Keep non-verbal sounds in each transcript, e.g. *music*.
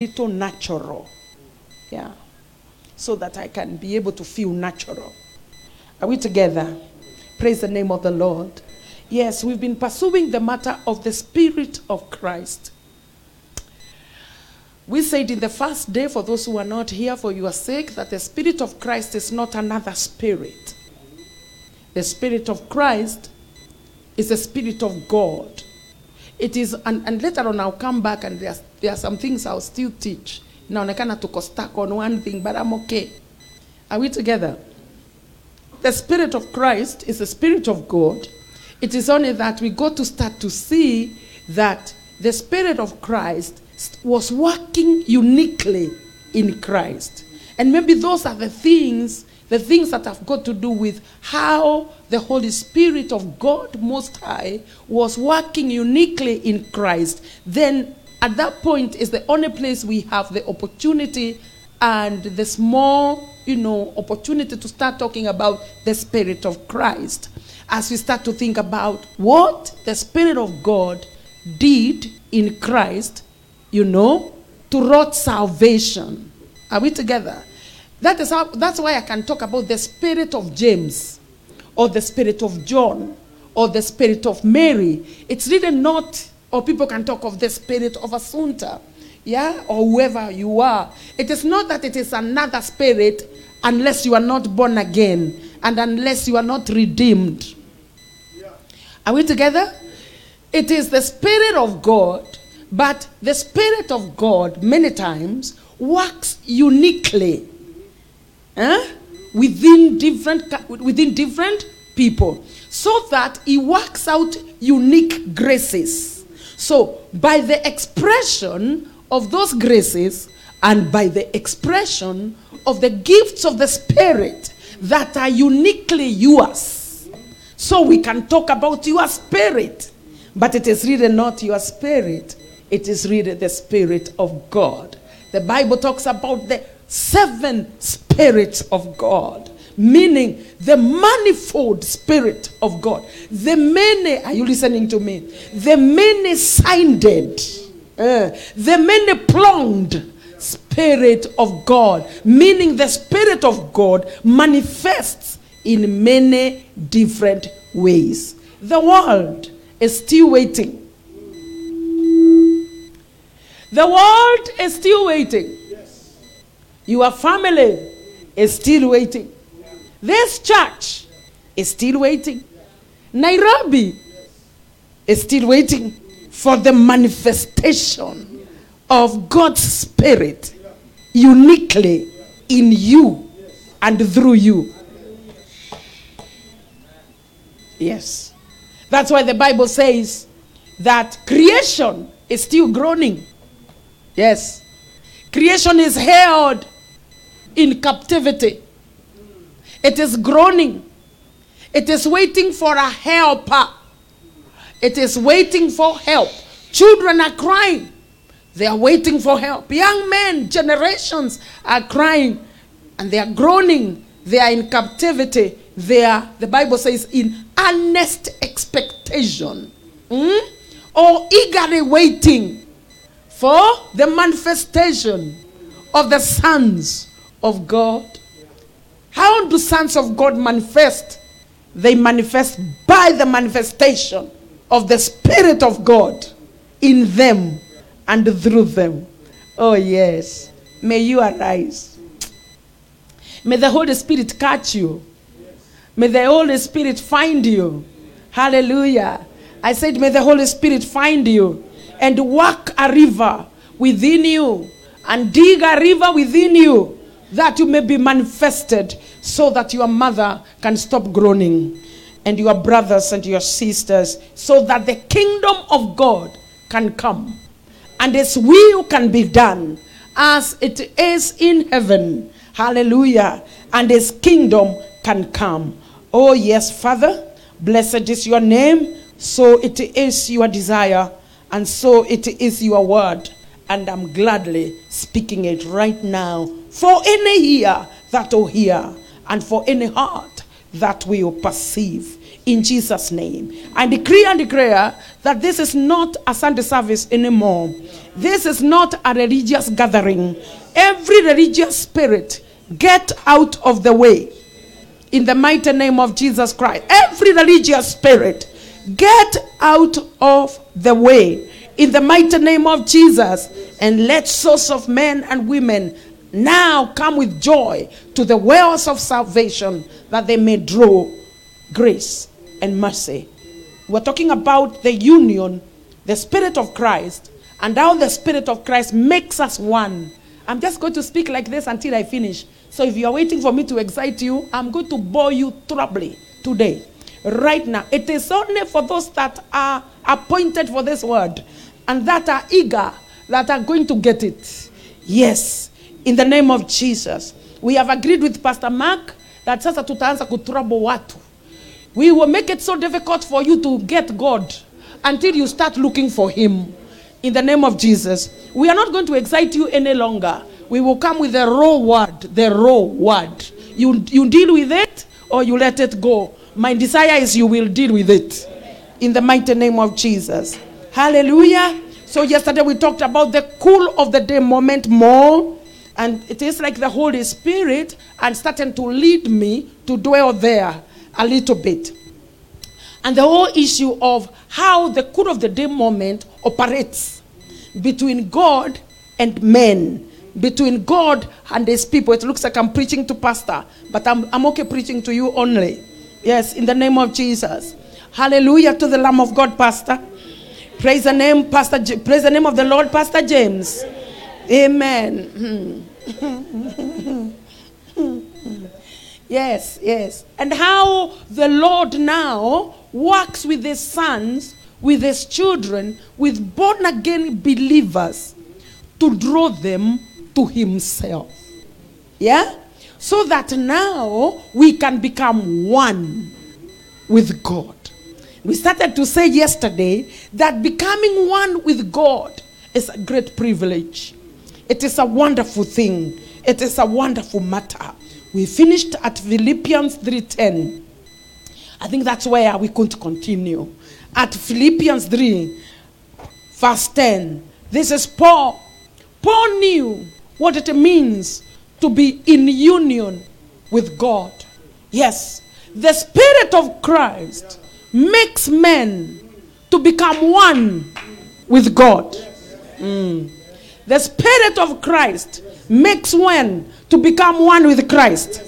little natural. Yeah. So that I can be able to feel natural. Are we together? Praise the name of the Lord. Yes, we've been pursuing the matter of the Spirit of Christ. We said in the first day, for those who are not here for your sake, that the Spirit of Christ is not another spirit. The Spirit of Christ is the Spirit of God. It is, and, and later on I'll come back and there are, there are some things I'll still teach. Now Inaonekana tuko stuck on one thing, but I'm okay. Are we together? The Spirit of Christ is the Spirit of God. It is only that we got to start to see that the Spirit of Christ was working uniquely in Christ. And maybe those are the things, the things that have got to do with how the Holy Spirit of God Most High was working uniquely in Christ. Then at that point is the only place we have the opportunity and the small, you know, opportunity to start talking about the Spirit of Christ. As we start to think about what the Spirit of God did in Christ, you know, to wrought salvation. Are we together? That is how, that's why I can talk about the spirit of James, or the spirit of John, or the spirit of Mary. It's really not, or people can talk of the spirit of Asunta, yeah, or whoever you are. It is not that it is another spirit unless you are not born again and unless you are not redeemed. Are we together? It is the Spirit of God, but the Spirit of God, many times, works uniquely eh, within, different, within different people so that He works out unique graces. So, by the expression of those graces and by the expression of the gifts of the Spirit that are uniquely yours. So we can talk about your spirit, but it is really not your spirit. It is really the spirit of God. The Bible talks about the seven spirits of God, meaning the manifold spirit of God. The many, are you listening to me? The many sided, uh, the many pronged spirit of God, meaning the spirit of God manifests in many different ways. The world is still waiting. The world is still waiting. Your family is still waiting. This church is still waiting. Nairobi is still waiting for the manifestation of God's Spirit uniquely in you and through you. Yes. That's why the Bible says that creation is still groaning. Yes. Creation is held in captivity. It is groaning. It is waiting for a helper. It is waiting for help. Children are crying. They are waiting for help. Young men, generations are crying and they are groaning. They are in captivity. They are, the Bible says, in earnest expectation hmm, or eagerly waiting for the manifestation of the sons of God. How do sons of God manifest? They manifest by the manifestation of the Spirit of God in them and through them. Oh, yes. May you arise. May the Holy Spirit catch you. May the Holy Spirit find you. Hallelujah. I said, May the Holy Spirit find you and work a river within you and dig a river within you that you may be manifested so that your mother can stop groaning and your brothers and your sisters so that the kingdom of God can come and his will can be done as it is in heaven. Hallelujah. And his kingdom can come. Oh, yes, Father, blessed is your name. So it is your desire, and so it is your word. And I'm gladly speaking it right now for any ear that will hear, and for any heart that will perceive. In Jesus' name. I decree and declare that this is not a Sunday service anymore. This is not a religious gathering. Every religious spirit, get out of the way. In the mighty name of Jesus Christ. Every religious spirit, get out of the way. In the mighty name of Jesus. And let souls of men and women now come with joy to the wells of salvation that they may draw grace and mercy. We're talking about the union, the Spirit of Christ, and how the Spirit of Christ makes us one. I'm just going to speak like this until I finish. So if you're waiting for me to excite you, I'm going to bore you thoroughly today. Right now. It is only for those that are appointed for this word and that are eager that are going to get it. Yes. In the name of Jesus. We have agreed with Pastor Mark that sasa tutaanza kutrouble watu. We will make it so difficult for you to get God until you start looking for Him. In the name of Jesus. We are not going to excite you any longer. We will come with the raw word, the raw word. You, you deal with it or you let it go. My desire is you will deal with it. In the mighty name of Jesus. Hallelujah. So, yesterday we talked about the cool of the day moment more. And it is like the Holy Spirit and starting to lead me to dwell there a little bit. And the whole issue of how the cool of the day moment operates between God and men, between God and his people. It looks like I'm preaching to pastor, but I'm, I'm okay preaching to you only. Yes, in the name of Jesus. Hallelujah to the Lamb of God, Pastor. Praise the name, Pastor. J- praise the name of the Lord, Pastor James. Amen. Hmm. *laughs* yes, yes. And how the Lord now works with his sons, with his children, with born again believers to draw them to himself. Yeah? So that now we can become one with God. We started to say yesterday that becoming one with God is a great privilege. It is a wonderful thing. It is a wonderful matter. We finished at Philippians 3:10. I think that's where we could continue. At Philippians 3, verse 10. This is Paul. Paul knew what it means to be in union with God. Yes, the Spirit of Christ makes men to become one with God. Mm. The Spirit of Christ makes one to become one with Christ.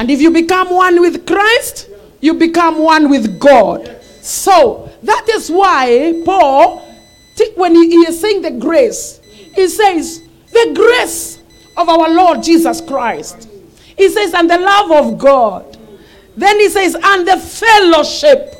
And if you become one with Christ, you become one with God. So that is why Paul, when he, he is saying the grace, he says, the grace of our Lord Jesus Christ. He says, and the love of God. Then he says, and the fellowship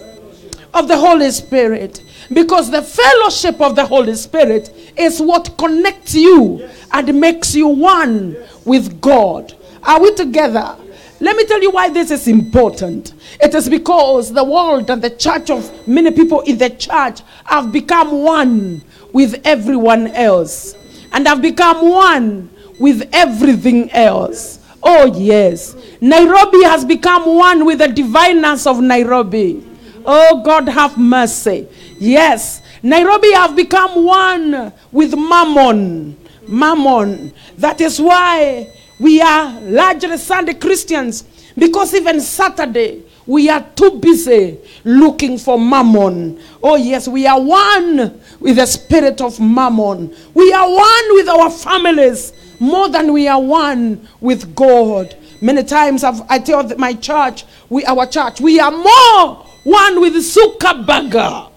of the Holy Spirit. Because the fellowship of the Holy Spirit is what connects you and makes you one with God. Are we together? Let me tell you why this is important. It is because the world and the church of many people in the church have become one with everyone else and have become one with everything else. Oh, yes. Nairobi has become one with the divineness of Nairobi. Oh, God, have mercy. Yes. Nairobi have become one with Mammon. Mammon. That is why we are largely Sunday Christians because even Saturday we are too busy looking for mammon. Oh, yes, we are one with the spirit of mammon. We are one with our families more than we are one with God. Many times I've, I tell my church, we our church, we are more one with Zuckerberg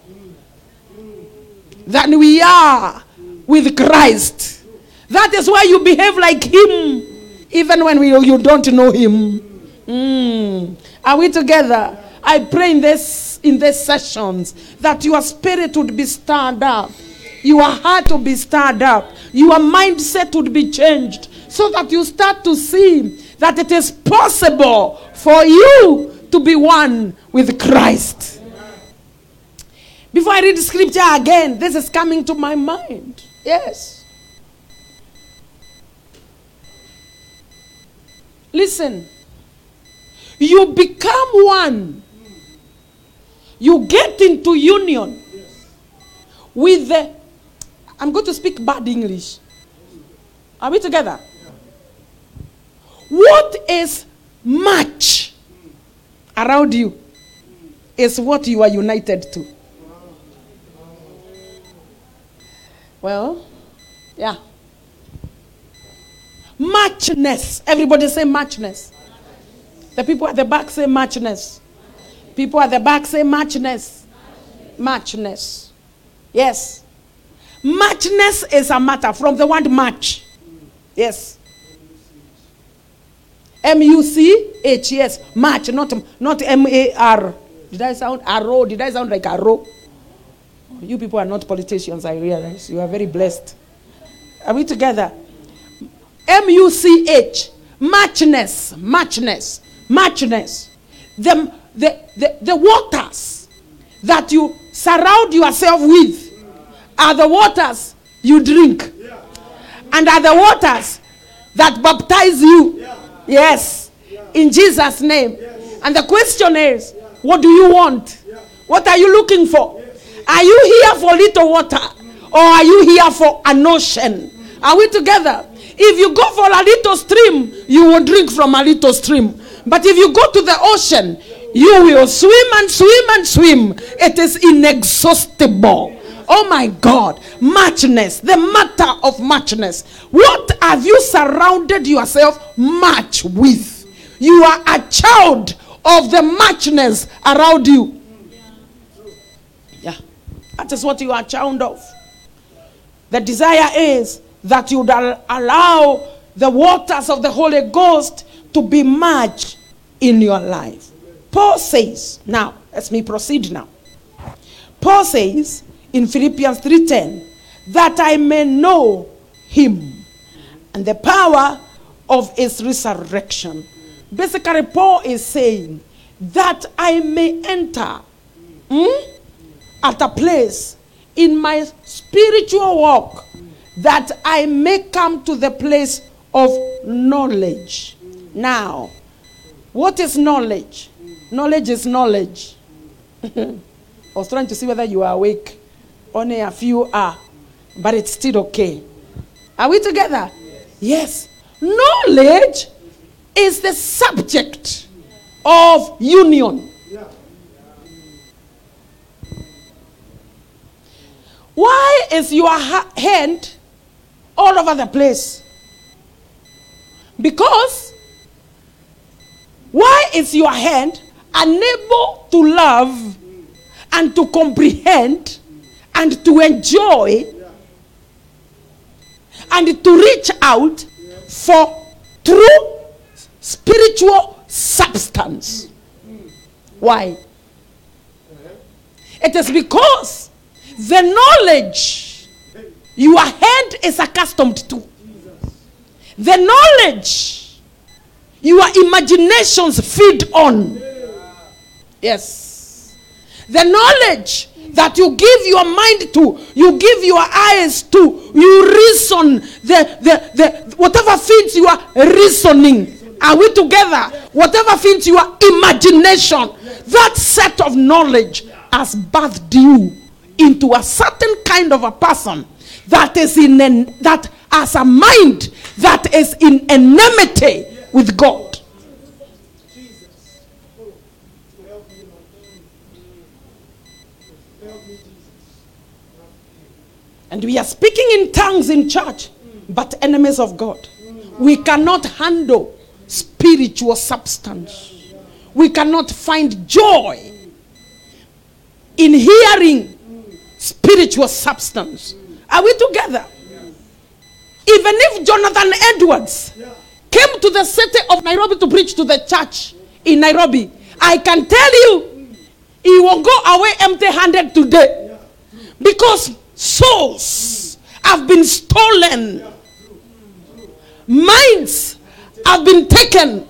than we are with Christ. That is why you behave like him, even when we, you don't know him. Mm. Are we together? I pray in this in these sessions that your spirit would be stirred up, your heart would be stirred up, your mindset would be changed, so that you start to see that it is possible for you to be one with Christ. Before I read scripture again, this is coming to my mind. Yes. Listen. you become one. You get into union with the. I'm going to speak bad English. Are we together? What is much around you is what you are united to. Well, yeah. Muchness. Everybody say muchness. The people at the back say muchness. People at the back say muchness. Muchness. Yes. Muchness is a matter from the word much. Yes. M U C H, yes. Much, not, not M A R. Did I sound arrow? Did I sound like arrow? You people are not politicians, I realize. You are very blessed. Are we together? M U C H. Muchness. Muchness. Muchness. The, the, the, the waters that you surround yourself with are the waters you drink. And are the waters that baptize you. Yes. In Jesus' name. And the question is, what do you want? What are you looking for? Are you here for little water? Or are you here for an ocean? Are we together? If you go for a little stream, you will drink from a little stream. But if you go to the ocean, you will swim and swim and swim. It is inexhaustible. Oh my God. Muchness. The matter of muchness. What have you surrounded yourself much with? You are a child of the muchness around you. Yeah. That is what you are a child of. The desire is that you allow the waters of the Holy Ghost to be much in your life. Paul says, now, let me proceed now. Paul says in Philippians 3:10 that I may know him and the power of his resurrection. Basically, Paul is saying that I may enter hmm, at a place in my spiritual walk that I may come to the place of knowledge. Now, what is knowledge? Knowledge is knowledge. *laughs* I was trying to see whether you are awake. Only a few are, but it's still okay. Are we together? Yes. yes. Knowledge is the subject of union. Why is your hand all over the place? Because why is your hand unable to love and to comprehend and to enjoy and to reach out for true spiritual substance? Why? It is because the knowledge your hand is accustomed to, the knowledge your imaginations feed on. Yes. The knowledge that you give your mind to, you give your eyes to, you reason the, the, the whatever feeds you are reasoning. Are we together? Whatever feeds your imagination, that set of knowledge has bathed you into a certain kind of a person that is in an, that has a mind that is in enmity with God. And we are speaking in tongues in church, but enemies of God. We cannot handle spiritual substance. We cannot find joy in hearing spiritual substance. Are we together? Even if Jonathan Edwards came to the city of Nairobi to preach to the church in Nairobi, I can tell you, he will go away empty handed today. Because souls have been stolen, minds have been taken,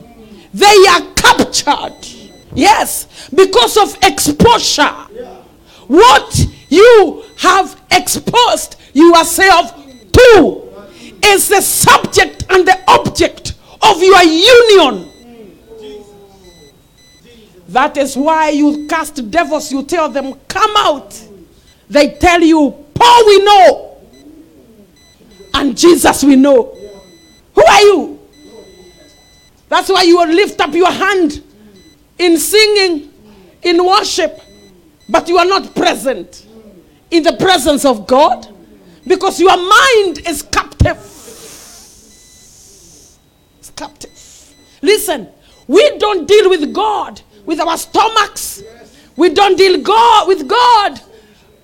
they are captured. Yes, because of exposure. What you have exposed yourself to is the subject and the object of your union. That is why you cast devils, you tell them, come out. They tell you, Paul we know. And Jesus we know. Who are you? That's why you will lift up your hand in singing, in worship, but you are not present in the presence of God because your mind is captive. It's captive. Listen, we don't deal with God with our stomachs. We don't deal God with God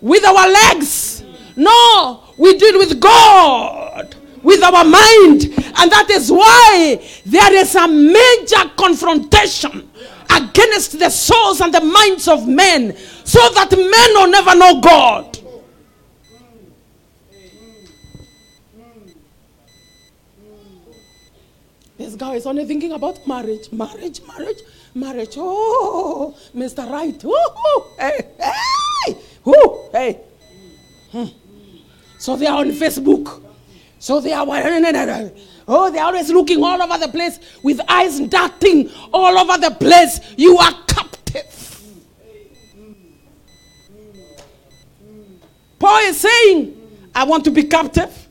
with our legs. No, we deal with God with our mind. And that is why there is a major confrontation against the souls and the minds of men so that men will never know God. This guy is only thinking about marriage, marriage, marriage, marriage. Oh, Mr. Right. Oh, hey, hey, oh, hey. Hmm. So they are on Facebook. So they are, *laughs* oh, they're always looking all over the place with eyes darting all over the place. You are captive. Paul is saying, I want to be captive.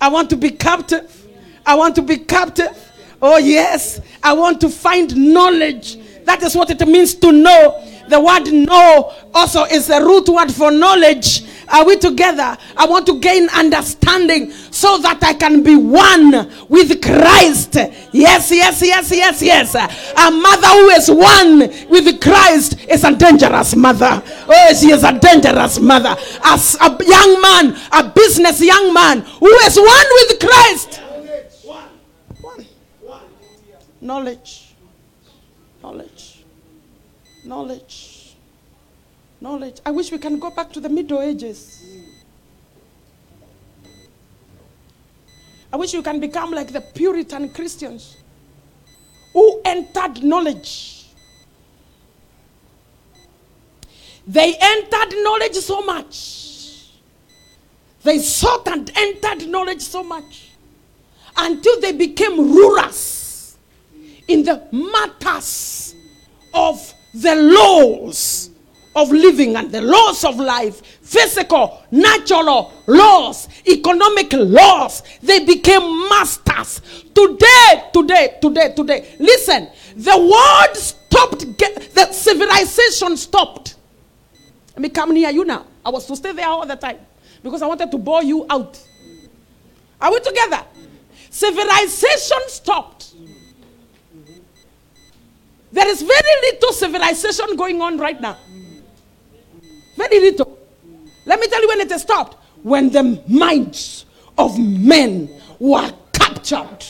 I want to be captive. I want to be captive. Oh, yes. I want to find knowledge. That is what it means to know. The word know also is a root word for knowledge. Are we together? I want to gain understanding so that I can be one with Christ. Yes, yes, yes, yes, yes. A mother who is one with Christ is a dangerous mother. Oh, she is a dangerous mother. As a young man, a business young man who is one with Christ. Knowledge. Knowledge. Knowledge. Knowledge. I wish we can go back to the Middle Ages. I wish you can become like the Puritan Christians who entered knowledge. They entered knowledge so much. They sought and entered knowledge so much until they became rulers in the matters of the laws of living and the laws of life physical, natural laws, economic laws. They became masters. Today, today, today, today. Listen, the world stopped, get, the civilization stopped. Let me come near you now. I was to stay there all the time because I wanted to bore you out. Are we together? Civilization stopped. There is very little civilization going on right now. Very little. Let me tell you when it stopped. When the minds of men were captured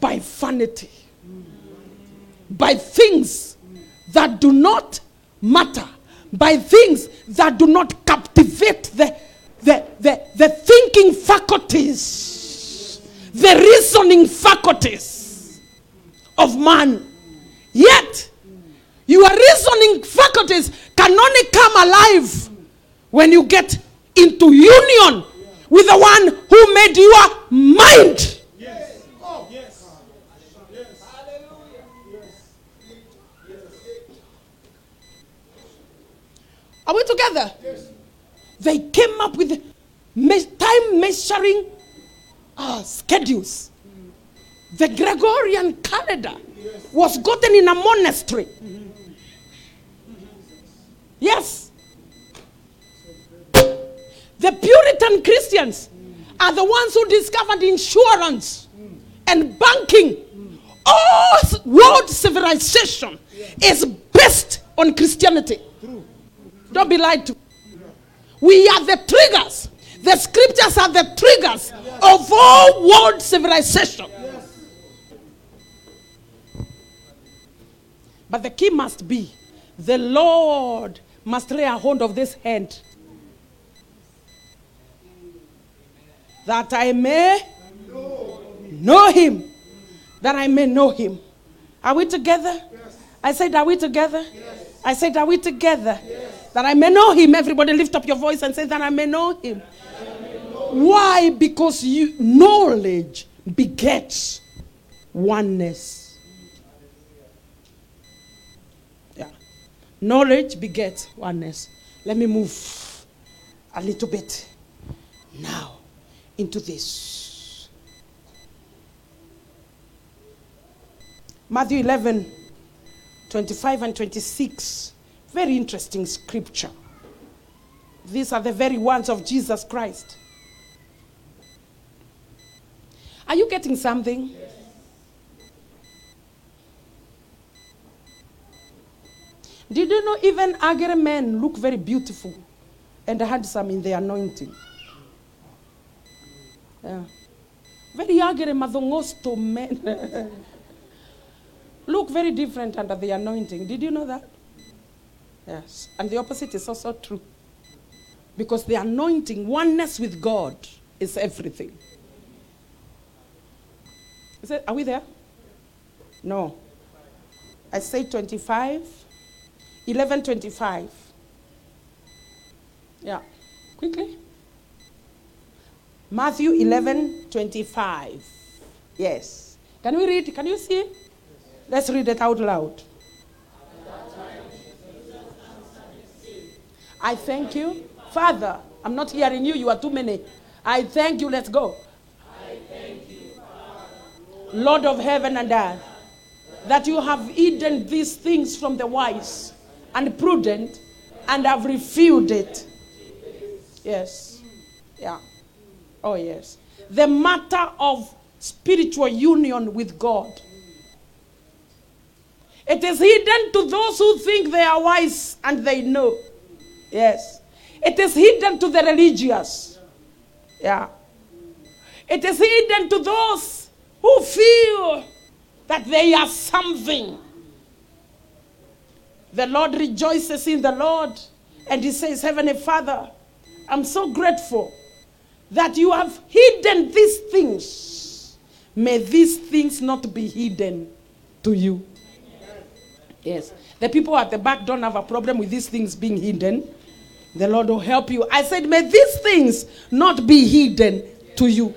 by vanity, by things that do not matter, by things that do not captivate the, the, the, the thinking faculties, the reasoning faculties of man. Yet, your reasoning faculties can only come alive when you get into union with the one who made your mind. Yes. Yes. Yes. Are we together? They came up with me- time measuring uh, schedules. The Gregorian calendar was gotten in a monastery. Yes. The Puritan Christians are the ones who discovered insurance and banking. All world civilization is based on Christianity. Don't be lied to. We are the triggers. The scriptures are the triggers of all world civilization. But the key must be the Lord must lay a hold of this hand that I may know him. That I may know him. Are we together? I said, Are we together? I said, Are we together? That I may know him. Everybody lift up your voice and say, That I may know him. Why? Because you knowledge begets oneness. Knowledge begets oneness. Let me move a little bit now into this. Matthew 11, 25 and 26. Very interesting scripture. These are the very words of Jesus Christ. Are you getting something? Did you know even Agere men look very beautiful and handsome in the anointing? Yeah. Very Agere madongosto men *laughs* look very different under the anointing. Did you know that? Yes. And the opposite is also true. Because the anointing, oneness with God, is everything. Is it, are we there? No. I say 25, 1125. Yeah. Quickly. Matthew 11:25. Yes. Can we read? Can you see? Let's read it out loud. I thank you. Father, I'm not hearing you. You are too many. I thank you. Let's go. I thank you, Lord of heaven and earth, that you have hidden these things from the wise and prudent and have revealed it. Yes. Yeah. Oh, yes. The matter of spiritual union with God. It is hidden to those who think they are wise and they know. Yes. It is hidden to the religious. Yeah. It is hidden to those who feel that they are something. The Lord rejoices in the Lord and he says, Heavenly Father, I'm so grateful that you have hidden these things. May these things not be hidden to you. Yes. The people at the back don't have a problem with these things being hidden. The Lord will help you. I said, may these things not be hidden to you.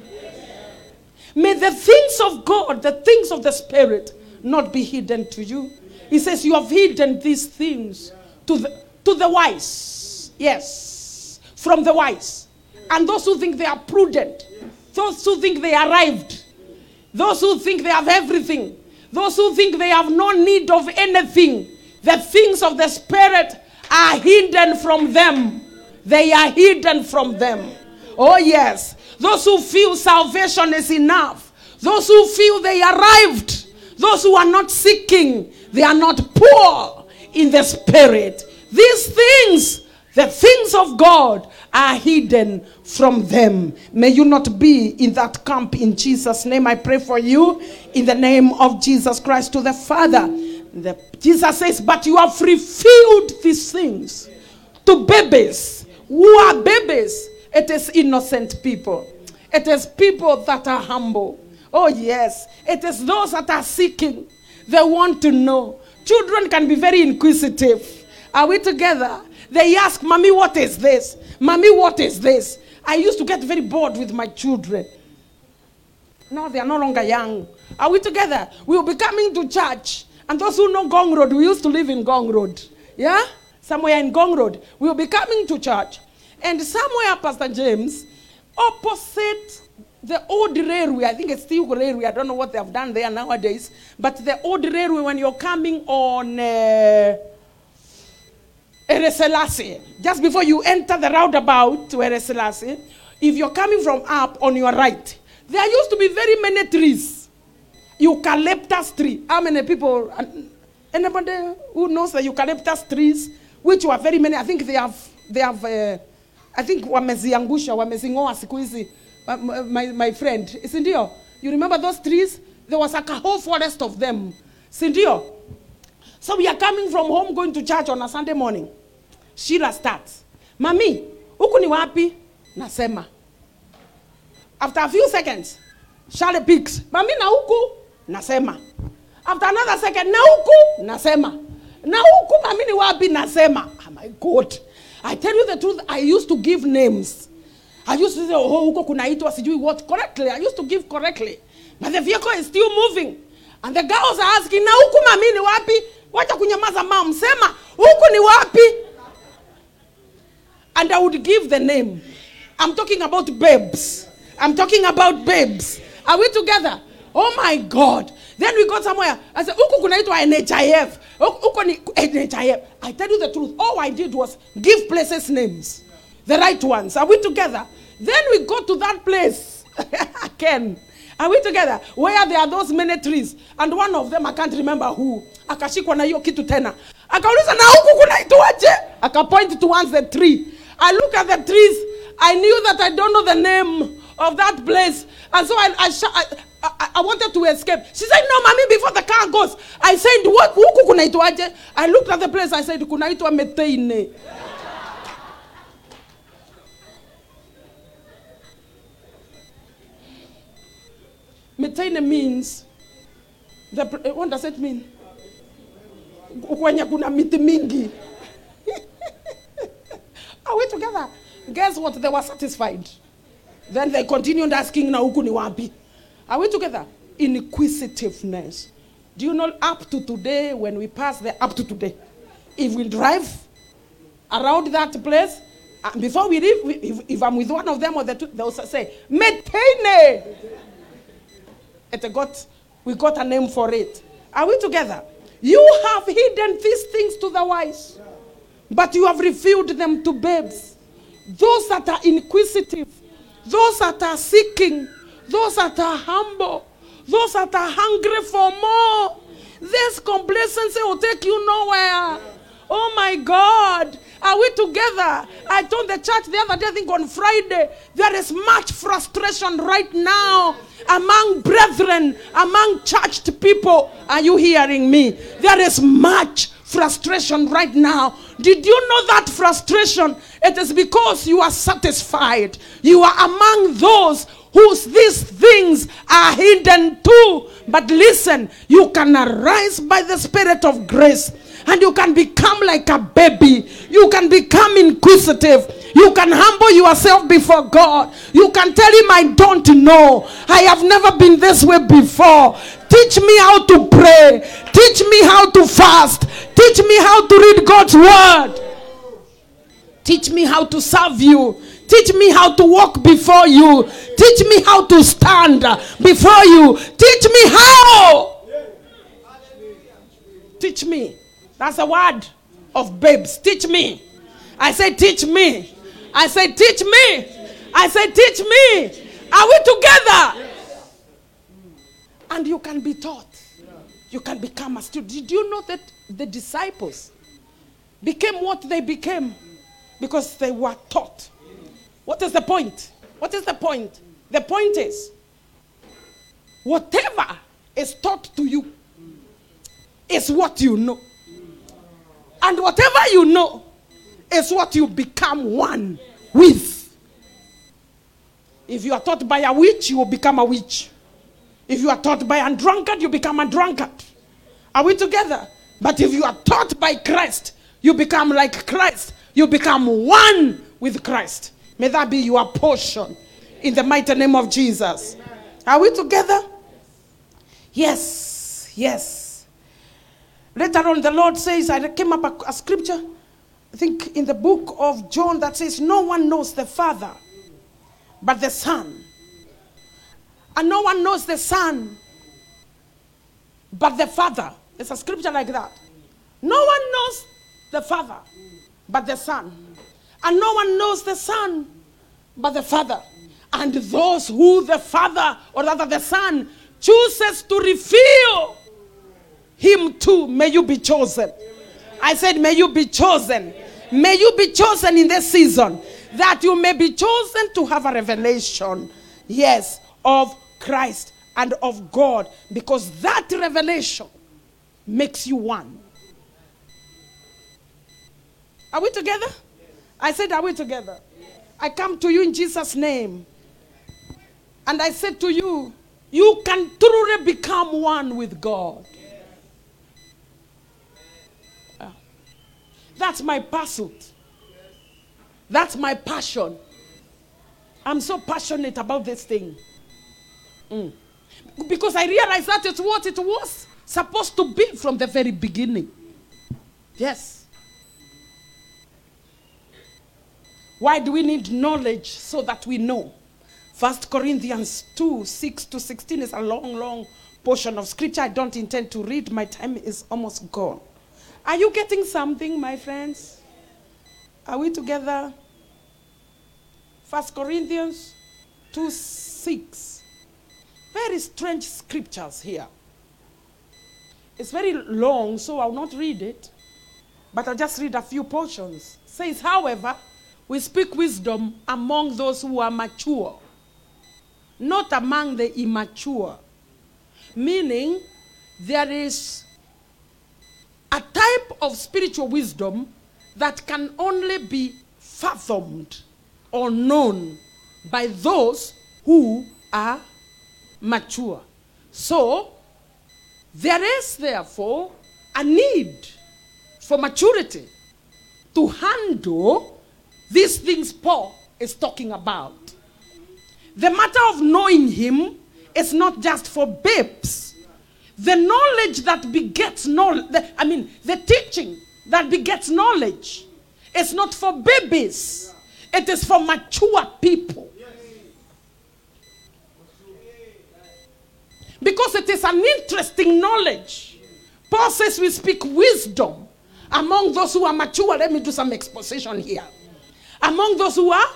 May the things of God, the things of the Spirit, not be hidden to you. He says, You have hidden these things to the, to the wise. Yes, from the wise. And those who think they are prudent, those who think they arrived, those who think they have everything, those who think they have no need of anything. The things of the Spirit are hidden from them. They are hidden from them. Oh, yes. Those who feel salvation is enough. Those who feel they arrived. Those who are not seeking. They are not poor in the spirit. These things, the things of God, are hidden from them. May you not be in that camp in Jesus' name. I pray for you in the name of Jesus Christ to the Father. The, Jesus says, But you have revealed these things to babies who are babies. It is innocent people. It is people that are humble. Oh, yes. It is those that are seeking. They want to know. Children can be very inquisitive. Are we together? They ask, Mommy, what is this? Mommy, what is this? I used to get very bored with my children. Now they are no longer young. Are we together? We will be coming to church. And those who know Ngong Road, we used to live in Ngong Road. Yeah? Somewhere in Ngong Road. We will be coming to church. And somewhere, Pastor James, opposite the old railway, I think it's still railway, I don't know what they have done there nowadays, but the old railway, when you're coming on uh, Ereselasi, just before you enter the roundabout to Ereselasi, if you're coming from up on your right, there used to be very many trees. Eucalyptus tree. How many people? Anybody who knows the eucalyptus trees, which were very many? I think they have. They have. Uh, I think wameziangusha, wamezingoa siku. Uh, my, uh, my, my friend, eh, si ndio? You remember those trees? There was like a whole forest of them. Si ndio? So we are coming from home going to church on a Sunday morning. Sheila starts. Mami, huku ni wapi? Nasema. After a few seconds, Charlie picks. Mami na huku? Nasema. After another second, na huku? Nasema. Na huku mami ni wapi? Nasema. Oh my God. I tell you the truth, I used to give names. I used to say, oh, huko kunaitwa sijui what correctly. I used to give correctly. But the vehicle is still moving. And the girls are asking, na huku mami ni wapi? wacha kunyamaza mam sema huku ni wapi? And i would give the name. I'm talking about babes. I'm talking about babes. Are we together? Oh my god. Then we got somewhere. I said huku kunaitwa NHIF huku ni NHIF i tell you the truth. All i did was give places names. The right ones. Are we together then we go to that place. *laughs* Ken are we together? Where there are those many trees and one of them i can't remember who akashikwa na hiyo kitu tena. Akauliza na huku kunaitwaje akapoint towards the tree. I look at the trees. I knew that i don't know the name of that place. And so i, I, I, I, I wanted to escape. She said no mommy before the car goes. I said what? Huku kunaitwaje i looked at the place. I said kunaitwa meteine Metaine means the, what does it mean? Kwenye kuna. *laughs* Are we together? Guess what? They were satisfied. Then they continued asking na ni wapi? Are we together? Inquisitiveness. Do you know up to today when we pass there up to today? If we drive around that place, uh, before we leave, if, if I'm with one of them or the two, they'll say, Metaine. It got, we got a name for it. Are we together? You have hidden these things to the wise, but you have revealed them to babes. Those that are inquisitive, those that are seeking, those that are humble, those that are hungry for more. This complacency will take you nowhere. Oh my God. Are we together? I told the church the other day, I think on Friday, there is much frustration right now among brethren, among churched people. Are you hearing me? There is much frustration right now. Did you know that frustration? It is because you are satisfied. You are among those whose these things are hidden too. But listen, you can arise by the Spirit of grace and you can become like a baby. You can become inquisitive. You can humble yourself before God. You can tell Him, I don't know. I have never been this way before. Teach me how to pray. Teach me how to fast. Teach me how to read God's word. Teach me how to serve you. Teach me how to walk before you. Teach me how to stand before you. Teach me how. Teach me. That's a word of babes. Teach me. I say, teach me. I say, teach me. I say, teach me. Are we together? And you can be taught. You can become a student. Did you know that the disciples became what they became? Because they were taught. What is the point? What is the point? The point is whatever is taught to you is what you know. And whatever you know is what you become one with. If you are taught by a witch, you will become a witch. If you are taught by a drunkard, you become a drunkard. Are we together? But if you are taught by Christ, you become like Christ. You become one with Christ. May that be your portion in the mighty name of Jesus. Are we together? Yes, yes. Later on, the Lord says, I came up a, a scripture, I think in the book of John, that says, No one knows the Father but the Son. And no one knows the Son but the Father. It's a scripture like that. No one knows the Father but the Son. And no one knows the Son but the Father. And those who the Father, or rather the Son, chooses to reveal him too, may you be chosen. I said, may you be chosen. May you be chosen in this season that you may be chosen to have a revelation, yes, of Christ and of God, because that revelation makes you one. Are we together? I said, Are we together? I come to you in Jesus' name. And I said to you, you can truly become one with God. That's my pursuit. That's my passion. I'm so passionate about this thing. Mm. Because I realized that it's what it was supposed to be from the very beginning. Yes. Why do we need knowledge so that we know? First Corinthians 2 6 to 16 is a long, long portion of scripture I don't intend to read. My time is almost gone. Are you getting something, my friends? Are we together? First Corinthians 2 6. Very strange scriptures here. It's very long, so I'll not read it, but I'll just read a few portions. Says, however, we speak wisdom among those who are mature, not among the immature. Meaning, there is a type of spiritual wisdom that can only be fathomed or known by those who are mature. So, there is therefore a need for maturity to handle these things Paul is talking about. The matter of knowing him is not just for babes. The knowledge that begets knowledge, I mean, the teaching that begets knowledge is not for babies, it is for mature people. Because it is an interesting knowledge. Paul says we speak wisdom among those who are mature. Let me do some exposition here. Among those who are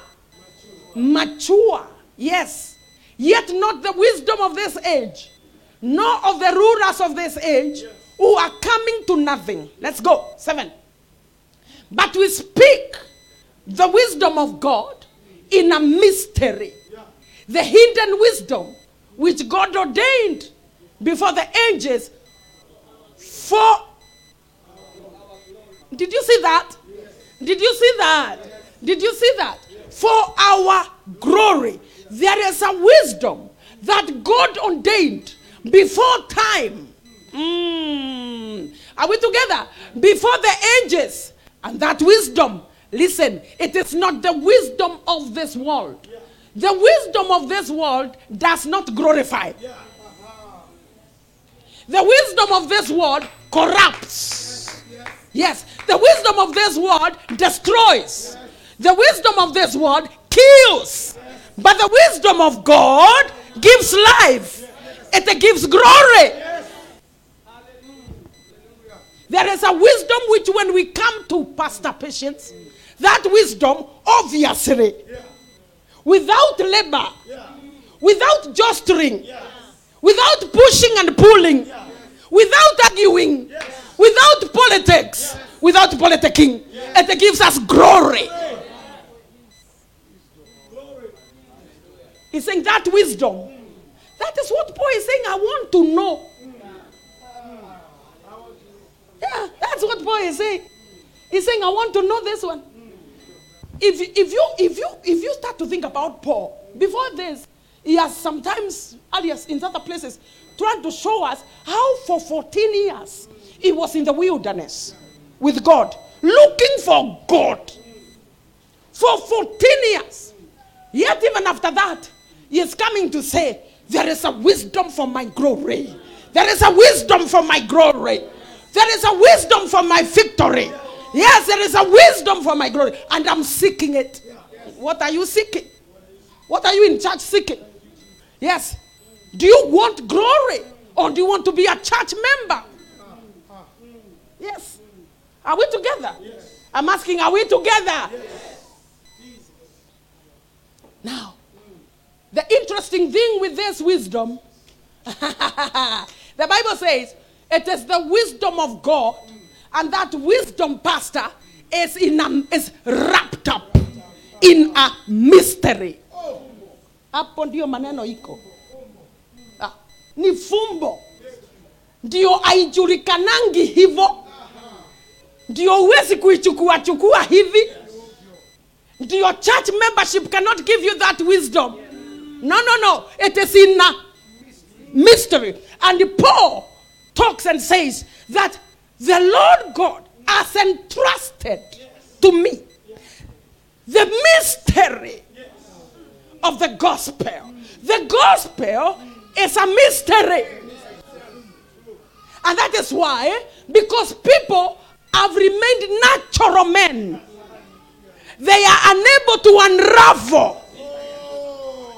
mature, yes. Yet not the wisdom of this age, nor of the rulers of this age who are coming to nothing. Let's go. Seven. But we speak the wisdom of God in a mystery, the hidden wisdom which God ordained before the ages for. Did you see that? Did you see that? Did you see that? For our glory. There is a wisdom that God ordained before time. Mm. Are we together? Before the ages. And that wisdom, listen, it is not the wisdom of this world. The wisdom of this world does not glorify. The wisdom of this world corrupts. Yes, the wisdom of this world destroys. The wisdom of this world kills. But the wisdom of God gives life, it gives glory. There is a wisdom which, when we come to Pastor Patience, that wisdom obviously without labor, without jostering, without pushing and pulling, without arguing, without politics, without politicking. It gives us glory. He's saying that wisdom. Mm. That is what Paul is saying. I want to know. Yeah, that's what Paul is saying. He's saying, I want to know this one if, if, you, if, you, if you start to think about Paul, before this, he has sometimes, alias in other places, tried to show us how for 14 years he was in the wilderness with God, looking for God. For 14 years. Yet, even after that, he is coming to say, There is a wisdom for my glory. There is a wisdom for my glory. There is a wisdom for my victory. Yes, there is a wisdom for my glory, and I'm seeking it. What are you seeking? What are you in church seeking? Yes. Do you want glory or do you want to be a church member? Yes. Are we together? I'm asking, are we together? Now, the interesting thing with this wisdom, *laughs* the Bible says it is the wisdom of God and that wisdom, pastor, is, in a, is wrapped up in a mystery. Hapo ndio maneno iko. Ah, ni fumbo. Ndio haijulikanangi hivyo. Ndio huwezi kuichukua chukua hivi. Ndio church membership cannot give you that wisdom. No, no, no. It is in a mystery. And Paul talks and says that the Lord God has entrusted to me the mystery of the gospel. The gospel is a mystery. And that is why, because people have remained natural men. They are unable to unravel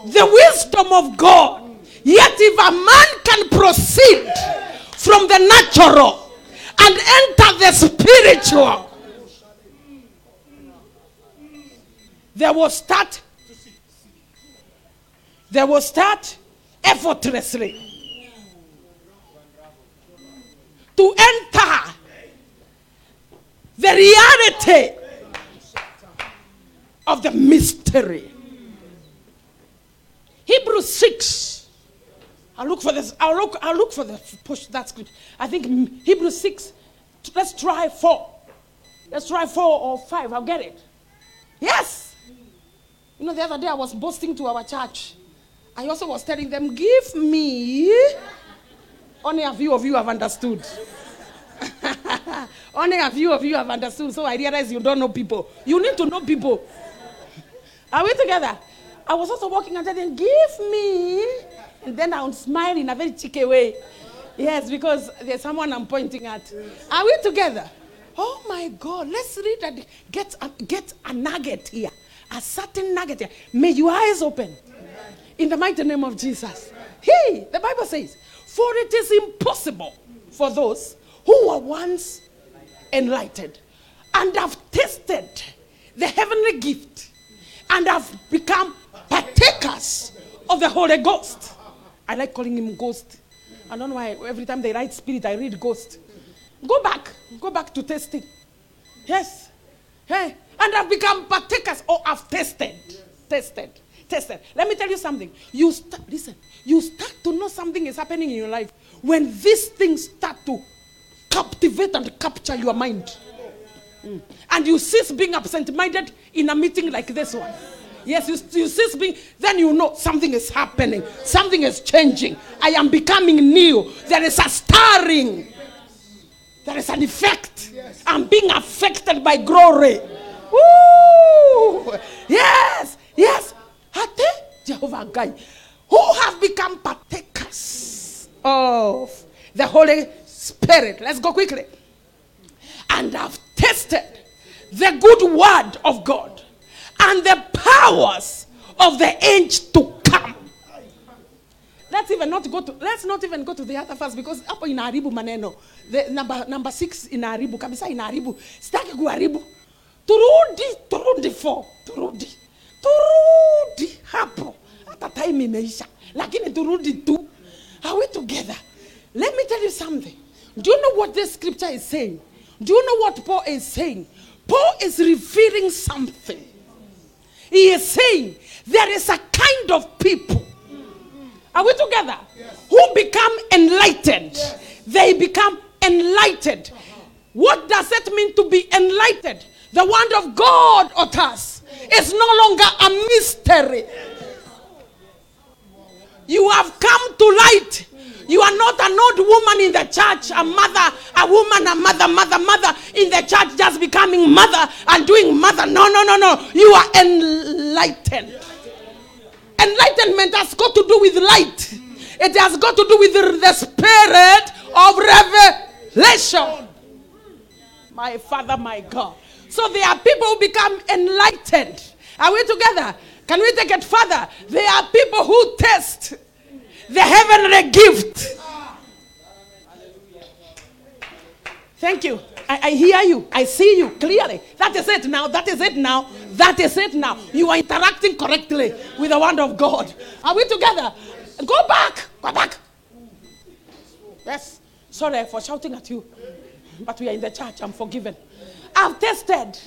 the wisdom of God. Yet, if a man can proceed from the natural and enter the spiritual, they will start. They will start effortlessly to enter the reality of the mystery. Hebrews 6. I'll look for this. I'll look, I'll look for the push that script. I think Hebrews 6. Let's try 4. Let's try 4 or 5. I'll get it. Yes. You know, the other day I was boasting to our church. I also was telling them, give me. Only a few of you have understood. *laughs* Only a few of you have understood. So I realize you don't know people. You need to know people. Are we together? I was also walking and saying, Give me. And then I would smile in a very cheeky way. Yes, because there's someone I'm pointing at. Are we together? Oh my God, let's read and get a, get a nugget here. A certain nugget here. May your eyes open. In the mighty name of Jesus. He, the Bible says, For it is impossible for those who were once enlightened and have tasted the heavenly gift and have become partakers of the Holy Ghost. I like calling him ghost. I don't know why every time they write spirit, I read ghost. Go back. Go back to testing. Yes. Hey. And I've become partakers or have tested. Tested. Tested. Let me tell you something. You start, listen, you start to know something is happening in your life when these things start to captivate and capture your mind. Mm. And you cease being absent minded in a meeting like this one. Yes, you, you cease being, then you know something is happening, something is changing. I am becoming new. There is a stirring, there is an effect. I'm being affected by glory. Woo! Yes, yes. Hate Jehovah who have become partakers of the Holy Spirit. Let's go quickly. And have tested the good word of God and the powers of the age to come. Let's even not go to let's not even go to the other verse because hapo inaharibu maneno. The number number 6 inaharibu kabisa inaharibu. Sitaki kuharibu. Turudi, turudi for, turudi. Turudi hapo. Hata time imeisha. Lakini turudi tu. Are we together? Let me tell you something. Do you know what this scripture is saying? Do you know what Paul is saying? Paul is revealing something. He is saying there is a kind of people. Are we together? Yes. Who become enlightened. Yes. They become enlightened. Uh-huh. What does it mean to be enlightened? The word of God or us is no longer a mystery. You have come to light you are not an old woman in the church, a mother, a woman, a mother, mother, mother in the church, just becoming mother and doing mother. No, no, no, no. You are enlightened. Enlightenment has got to do with light, it has got to do with the spirit of revelation. My Father, my God. So there are people who become enlightened. Are we together? Can we take it further? There are people who test the heavenly gift. Thank you. I, I, hear you. I see you clearly. That is it now. That is it now. That is it now. You are interacting correctly with the word of God. Are we together? Go back. Go back. Yes. Sorry for shouting at you. But we are in the church. I'm forgiven. I've tested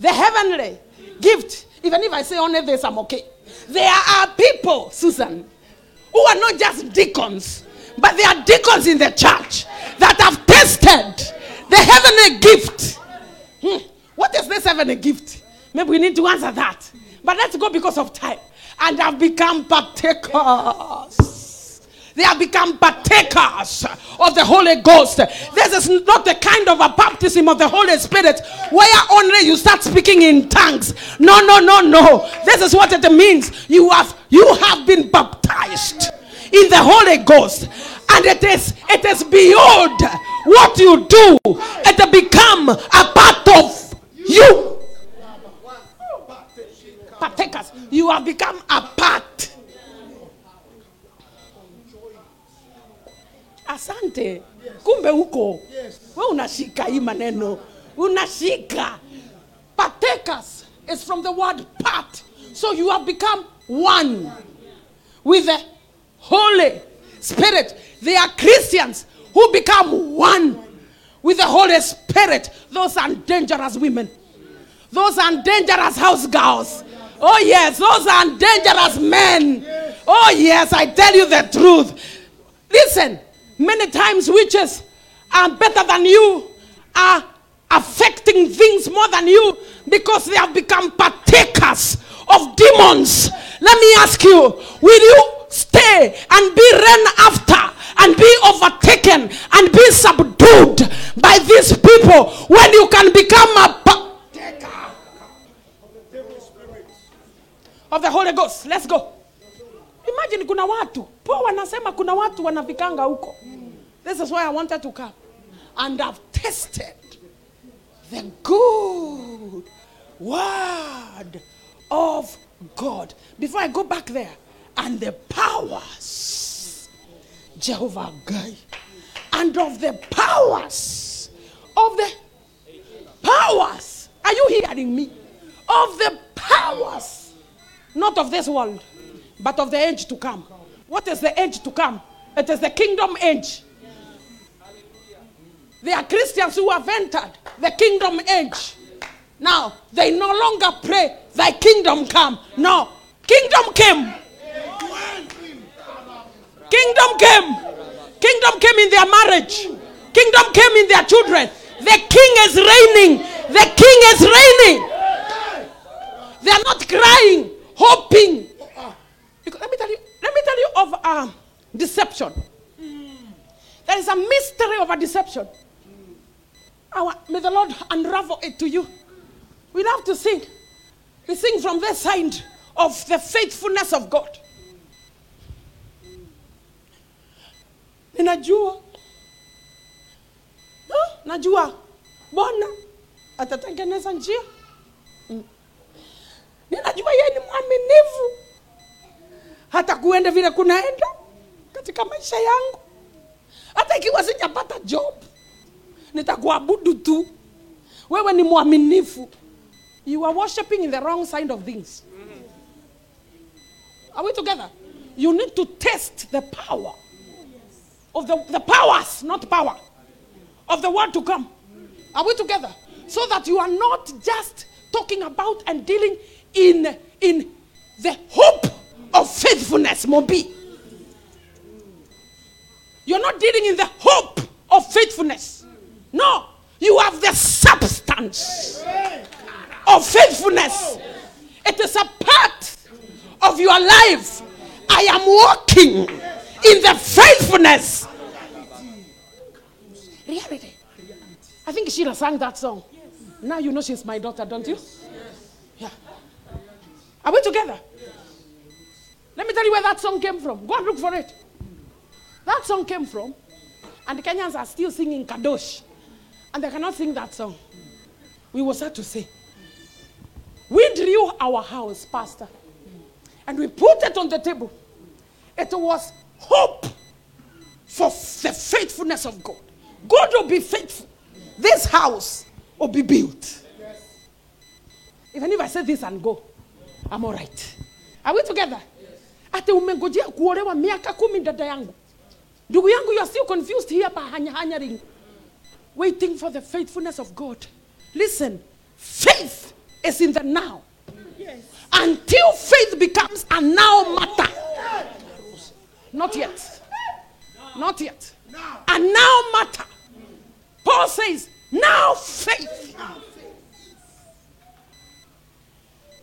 the heavenly gift. Even if I say only this, I'm okay. There are people, Susan, who are not just deacons, but they are deacons in the church that have tested the heavenly gift. Hmm. What is this heavenly gift? Maybe we need to answer that. But let's go because of time. And have become partakers. They have become partakers of the Holy Ghost. This is not the kind of a baptism of the Holy Spirit where only you start speaking in tongues. No, no, no, no. This is what it means. You have you have been baptized in the Holy Ghost. And it is it is beyond what you do, it has become a part of you. Partakers, you have become a part. Asante. Kumbe huko. We unashika hii maneno. Unashika. Partakers is from the word part. So you have become one with the Holy Spirit. They are Christians who become one with the Holy Spirit. Those are dangerous women. Those are dangerous house girls. Oh, yes, those are dangerous men. Oh, yes, I tell you the truth. Listen, many times witches are better than you, are affecting things more than you because they have become partakers of demons. Let me ask you will you stay and be run after and be overtaken and be subdued by these people when you can become a partaker of the Holy Ghost? Let's go. Imagine kuna watu po wanasema kuna watu wanafikanga huko. This is why I wanted to come and I've tested the good word of God. Before I go back there, and the powers, Jehovah God, and of the powers, of the powers, are you hearing me? Of the powers, not of this world, but of the age to come. What is the age to come? It is the kingdom age. There are Christians who have entered the kingdom age. Now, they no longer pray, Thy kingdom come. No, kingdom came. Kingdom came. Kingdom came in their marriage. Kingdom came in their children. The king is reigning. The king is reigning. They are not crying, hoping. Let me tell you, let me tell you of um, deception. There is a mystery of a deception. Our, may the Lord unravel it to you. We love to sing. We sing from this side of the faithfulness of God. Ninajua. No, najua. Bwana atatengeneza njia. Mm. Ninajua yeye ni mwaminifu. Hata kuenda vile kunaenda katika maisha yangu. Hata ikiwa sijapata job, nitakuabudu tu. Wewe ni mwaminifu. You are worshiping in the wrong side of things. Are we together? You need to test the power of the, the powers, not power, of the word to come. Are we together? So that you are not just talking about and dealing in, in the hope of faithfulness, Mobi. You're not dealing in the hope of faithfulness. No, you have the substance of faithfulness. It is a part of your life. I am walking in the faithfulness. Reality. I think Sheila sang that song. Now you know she's my daughter, don't you? Yeah. Are we together? Let me tell you where that song came from. Go and look for it. That song came from, and the Kenyans are still singing Kadosh, and they cannot sing that song. We were sad to say, we drew our house, Pastor, and we put it on the table. It was hope for the faithfulness of God. God will be faithful. This house will be built. Even if I say this and go, I'm all right. Are we together? Ati umengojea kuolewa miaka kumi dada yangu. Ndugu yangu, you are still confused here by hanya hanyaring. Waiting for the faithfulness of God. Listen, faith is in the now. Until faith becomes a now matter. Not yet. Not yet. A now matter. Paul says, now faith.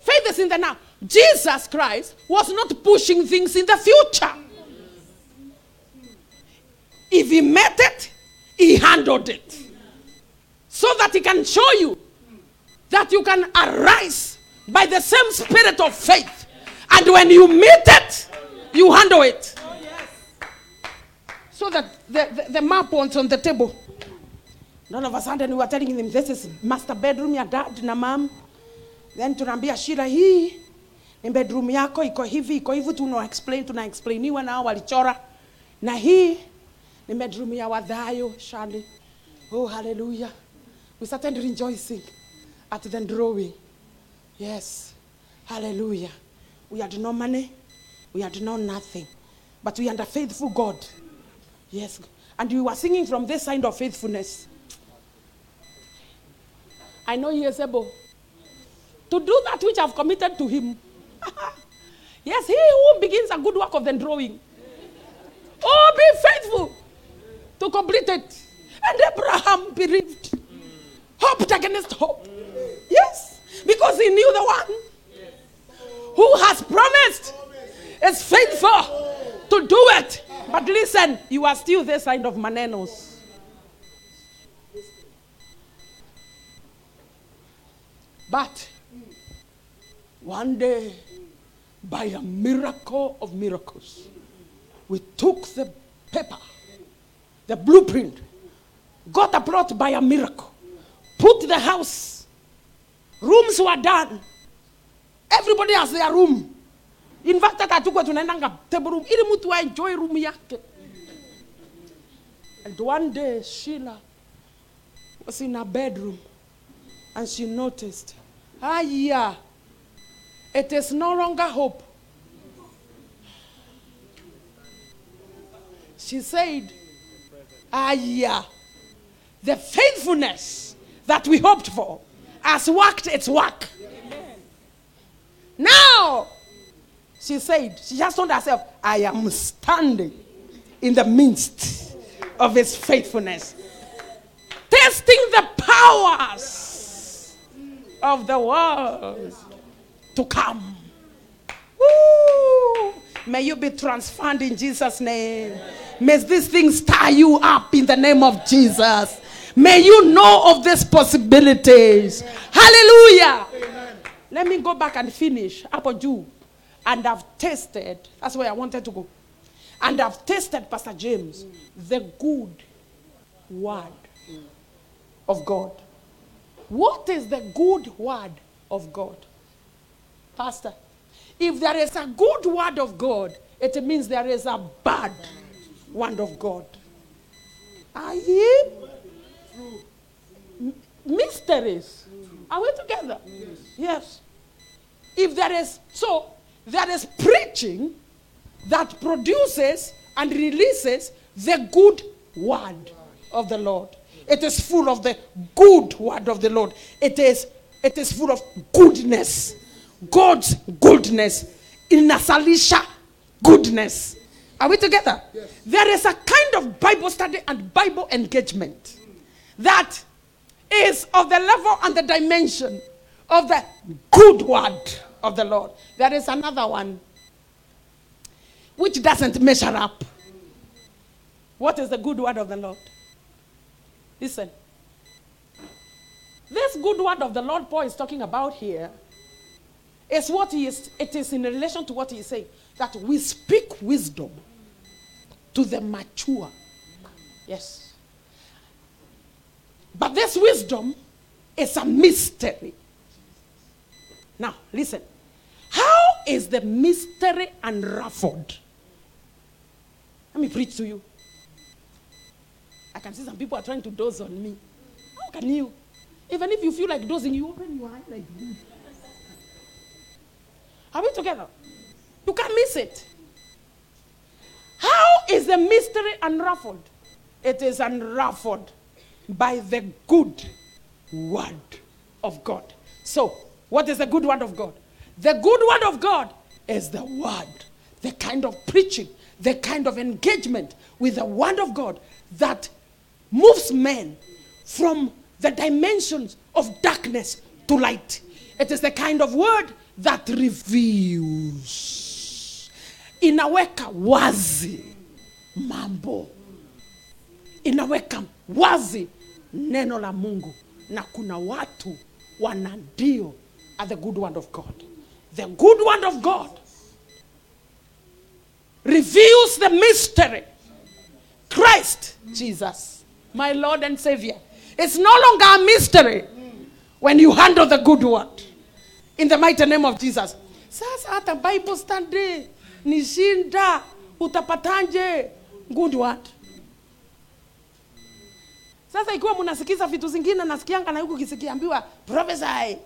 Faith is in the now. Jesus Christ was not pushing things in the future. If he met it, he handled it. So that he can show you that you can arise by the same spirit of faith. And when you meet it, you handle it. So that the, the, the map was on the table. And all of a sudden we were telling him this is master bedroom ya dad na mom. Then tunaambia Shira hii ni bedroom yako iko hivi iko hivi tuna explain tuna explainiwa nao walichora. Na hii ni bedroom ya Wadhayo Shali. Oh hallelujah. We started rejoicing at the drawing. Yes. Hallelujah. We had no money. We had no nothing. But we had a faithful God. Yes. And we were singing from this side of faithfulness. I know he is able to do that which I've committed to him. *laughs* yes, he who begins a good work of the drawing. Oh, be faithful to complete it. And Abraham believed, hoped against hope. Because he knew the one who has promised is faithful to do it. But listen, you are still this side of manenos. But one day, by a miracle of miracles, we took the paper, the blueprint, got a plot by a miracle, put the house, rooms were done. Everybody has their room. In fact, hata hatukuwa tunaendanga table room ili mtu enjoy room yake. And one day Sheila was in her bedroom and she noticed, ah it is no longer hope. She said, ah the faithfulness that we hoped for has worked its work. Now, she said, she just told herself, I am standing in the midst of his faithfulness, testing the powers of the world to come. Woo! May you be transformed in Jesus' name. May these things stir you up in the name of Jesus. May you know of these possibilities. Hallelujah. Let me go back and finish Apple Jew. And I've tasted, that's where I wanted to go. And I've tasted, Pastor James, the good word of God. What is the good word of God? Pastor, if there is a good word of God, it means there is a bad word of God. Are you? Mysteries. Are we together? Yes. yes. If there is, so there is preaching that produces and releases the good word of the Lord. It is full of the good word of the Lord. It is, it is full of goodness. God's goodness. In Nasalisha, goodness. Are we together? There is a kind of Bible study and Bible engagement that is of the level and the dimension of the good word of the Lord. There is another one which doesn't measure up. What is the good word of the Lord? Listen. This good word of the Lord Paul is talking about here is what he is, it is in relation to what he is saying. That we speak wisdom to the mature. Yes. But this wisdom is a mystery. Now, listen. How is the mystery unraveled? Let me preach to you. I can see some people are trying to doze on me. How can you? Even if you feel like dozing, you open your eyes like this. Are we together? You can't miss it. How is the mystery unruffled? It is unruffled by the good word of God. So, what is the good word of God? The good word of God is the word, the kind of preaching, the kind of engagement with the word of God that moves men from the dimensions of darkness to light. It is the kind of word that reveals, inaweka wazi mambo, inaweka wazi neno la Mungu, na kuna watu wana deal at the good word of God. The good word of God reveals the mystery. Christ Jesus, my Lord and Savior. It's no longer a mystery when you handle the good word. In the mighty name of Jesus. Sasa hata Bible study ni utapatanje good word. Sasa ikiwa mnasikiza vitu zingine nasikianga na huku kisikiambiwa prophesy.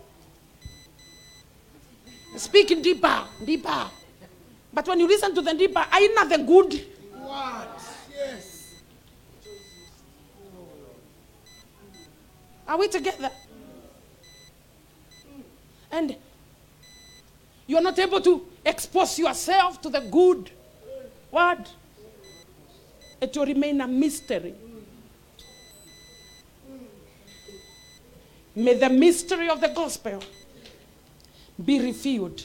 Speak deeper, deeper. But when you listen to the deeper, aina the good. What? Yes. Are we together? And you are not able to expose yourself to the good word. It will remain a mystery. May the mystery of the gospel be revealed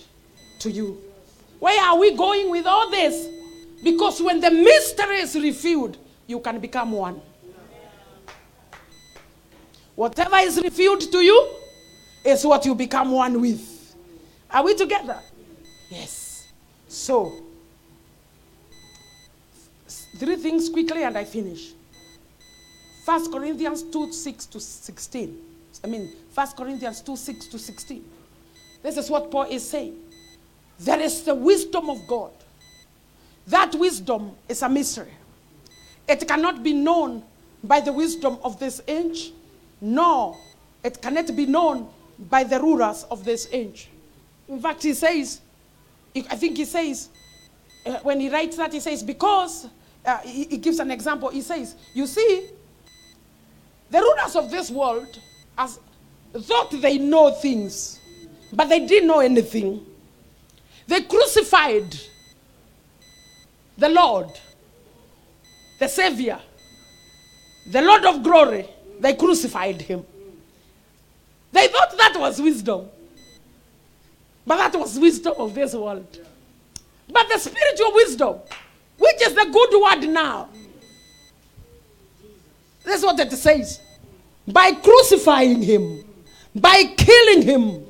to you. Where are we going with all this? Because when the mystery is revealed, you can become one. Whatever is revealed to you is what you become one with. Are we together? Yes. So, three things quickly and I finish. 1 Corinthians 2 6 to 16. I mean, 1 Corinthians 2 6 to 16. This is what Paul is saying. There is the wisdom of God. That wisdom is a mystery. It cannot be known by the wisdom of this age, nor it cannot be known by the rulers of this age. In fact, he says, I think he says, uh, when he writes that, he says, because, uh, he, he gives an example. He says, You see, the rulers of this world as, thought they know things, but they didn't know anything. They crucified the Lord, the Savior, the Lord of glory. They crucified him. They thought that was wisdom. But that was wisdom of this world. But the spiritual wisdom, which is the good word now, that's what it says. By crucifying him, by killing him,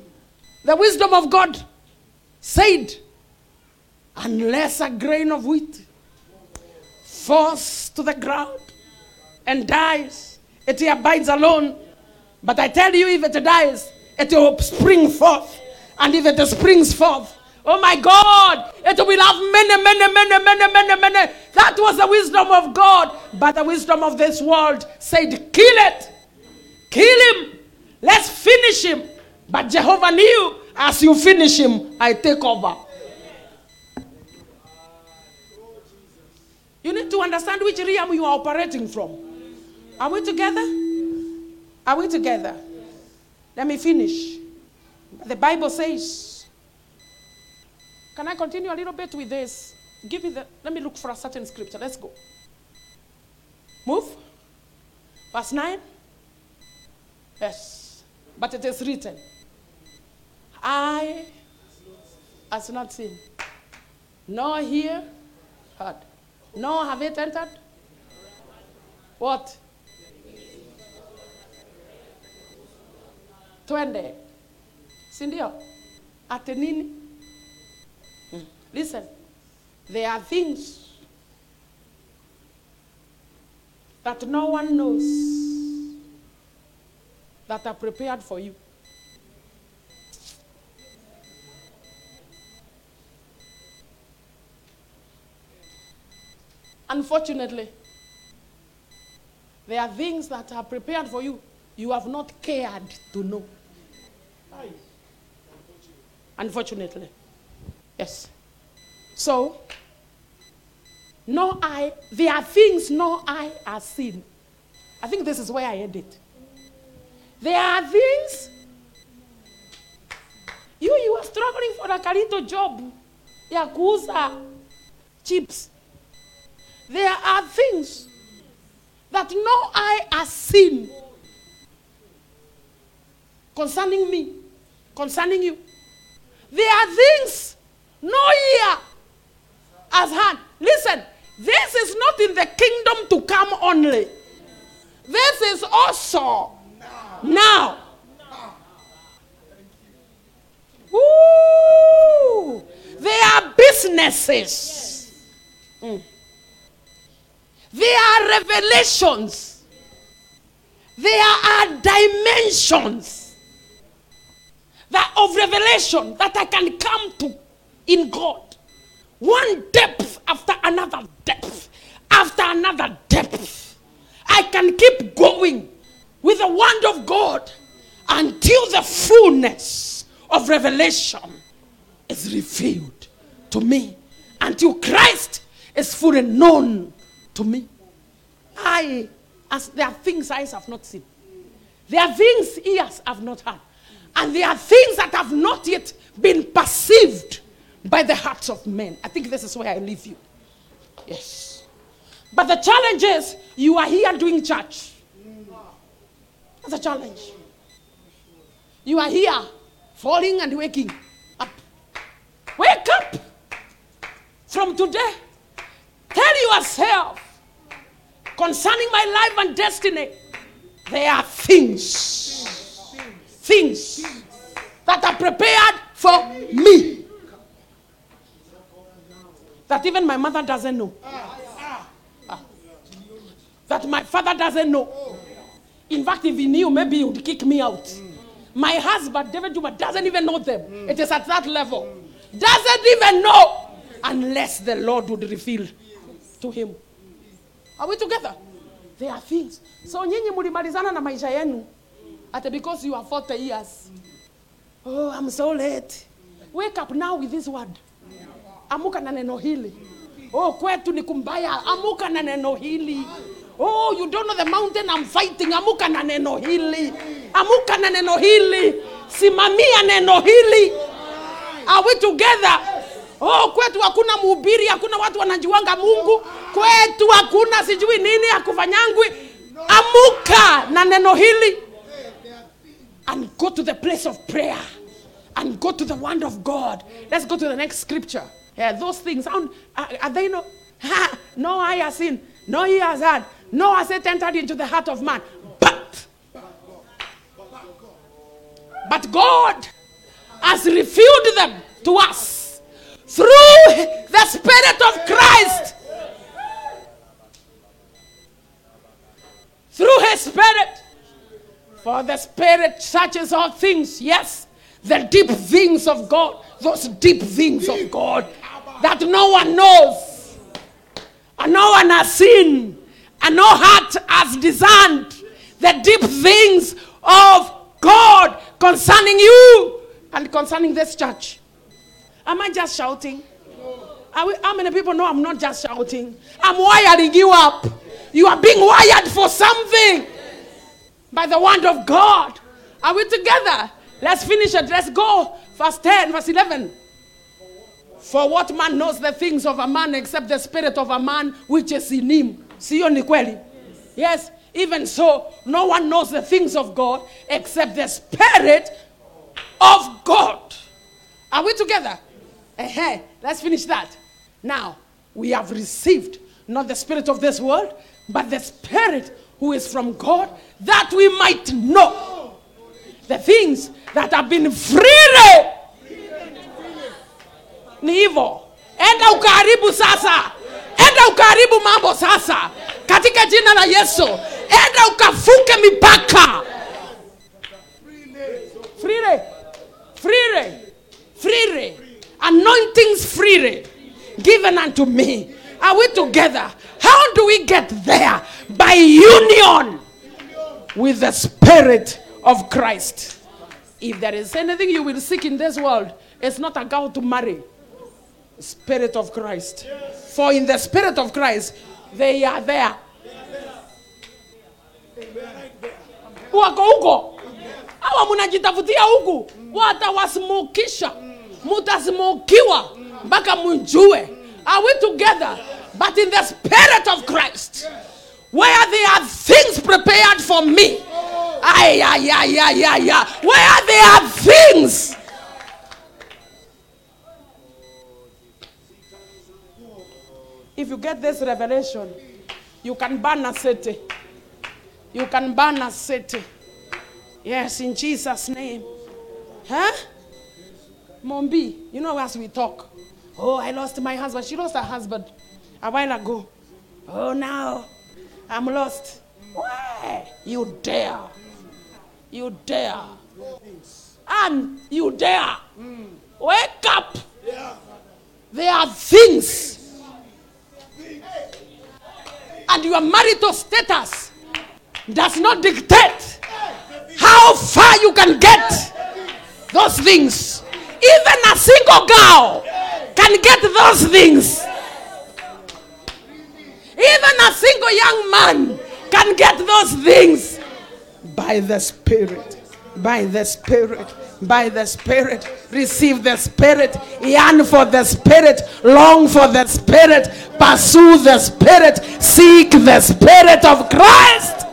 the wisdom of God said, unless a grain of wheat falls to the ground and dies, it abides alone. But I tell you, if it dies, it will spring forth. And if it springs forth, oh my God, it will have many, many, many, many, many, many. That was the wisdom of God. But the wisdom of this world said, kill it, kill him, let's finish him. But Jehovah knew, as you finish him, I take over. You need to understand which realm you are operating from. Are we together? Are we together? Let me finish. The Bible says, can I continue a little bit with this? Give me the, let me look for a certain scripture. Let's go. Move. Verse 9. Yes. But it is written, I has not seen, nor hear, heard, nor have it entered. What? Twende. Si ndio? Ati nini? Hmm. Listen. There are things that no one knows that are prepared for you. Unfortunately, there are things that are prepared for you you have not cared to know. Unfortunately. Yes. So, no eye, there are things no eye has seen. I think this is where I end it. There are things you you are struggling for a karito job ya kuuza chips. There are things that no eye has seen concerning me, concerning you. There are things no ear has heard. Listen, this is not in the kingdom to come only. This is also now. Woo! They are businesses. Mm. They are revelations. there are dimensions that of revelation that I can come to in God. One depth after another depth, after another depth. I can keep going with the word of God until the fullness of revelation is revealed to me, until Christ is fully known to me. I, as there are things eyes have not seen, there are things ears have not heard, and there are things that have not yet been perceived by the hearts of men. I think this is where I leave you. Yes. But the challenge is you are here doing church. That's a challenge. You are here falling and waking up. Wake up from today. Tell yourself concerning my life and destiny, there are things, things that are prepared for me that even my mother doesn't know. Ah. That my father doesn't know. In fact, if he knew, maybe he would kick me out. Mm. My husband, David Juma, doesn't even know them. Mm. It is at that level. Mm. Doesn't even know unless the Lord would reveal to him. Are we together? There are things. So nyinyi mulimalizana na maisha yenu. At because you are 40 years. Oh, I'm so late. Wake up now with this word. Amuka na neno hili. Oh, kwetu ni kumbaya. Amuka na neno hili. Oh, you don't know the mountain I'm fighting. Amuka na neno hili. Amuka na neno hili. Simamia neno hili. Are we together? Oh, kwetu hakuna mhubiri, hakuna watu wanajuanga Mungu. Kwetu hakuna sijui nini hakufanyangwi. Amuka na neno hili and go to the place of prayer and go to the word of God. Let's go to the next scripture. Yeah, those things are, are they no? Ha, *laughs* no eye has seen, no ear has heard, no it entered into the heart of man. But, but God has revealed them to us through the Spirit of Christ. Through His Spirit. For the Spirit searches all things, yes, the deep things of God, those deep things of God that no one knows, and no one has seen, and no heart has discerned the deep things of God concerning you and concerning this church. Am I just shouting? We, how many people know I'm not just shouting? I'm wiring you up. You are being wired for something by the word of God. Are we together? Let's finish it. Let's go. Verse 10, verse 11. For what man knows the things of a man except the spirit of a man which is in him? Sio ni kweli? Yes. Even so, no one knows the things of God except the spirit of God. Are we together? Uh-huh. Let's finish that. Now, we have received not the spirit of this world, but the spirit who is from God, that we might know the things that have been freely ni hivyo enda ukaharibu sasa enda ukaharibu mambo sasa. Katika jina la yesu enda ukafuke mipaka. Freely freely freely anointings freely given unto me. Are we together? How do we get there? By union with the spirit of christ. If there is anything you will seek in this world it's not a girl to marry Spirit of Christ. For in the Spirit of Christ, they are there. Wako huko hawa mnajitafutia huku, watawasimukisha, mutasmukiwa mpaka mjue. Are we together? But in the Spirit of Christ, where there are things prepared for me, ay, ay, ay, ay, ay. where there are things If you get this revelation, you can burn a city. You can burn a city. Yes, in Jesus' name. Huh? Mombi, you know as we talk. Oh, I lost my husband. She lost her husband a while ago. Oh, now I'm lost. Why? You dare. You dare. And you dare. Mm. Wake up. There are things. And your marital status does not dictate how far you can get those things. Even a single girl can get those things. Even a single young man can get those things by the Spirit. By the Spirit. By the Spirit. Receive the Spirit. Yearn for the Spirit. Long for the Spirit. Pursue the Spirit. Seek the Spirit of Christ.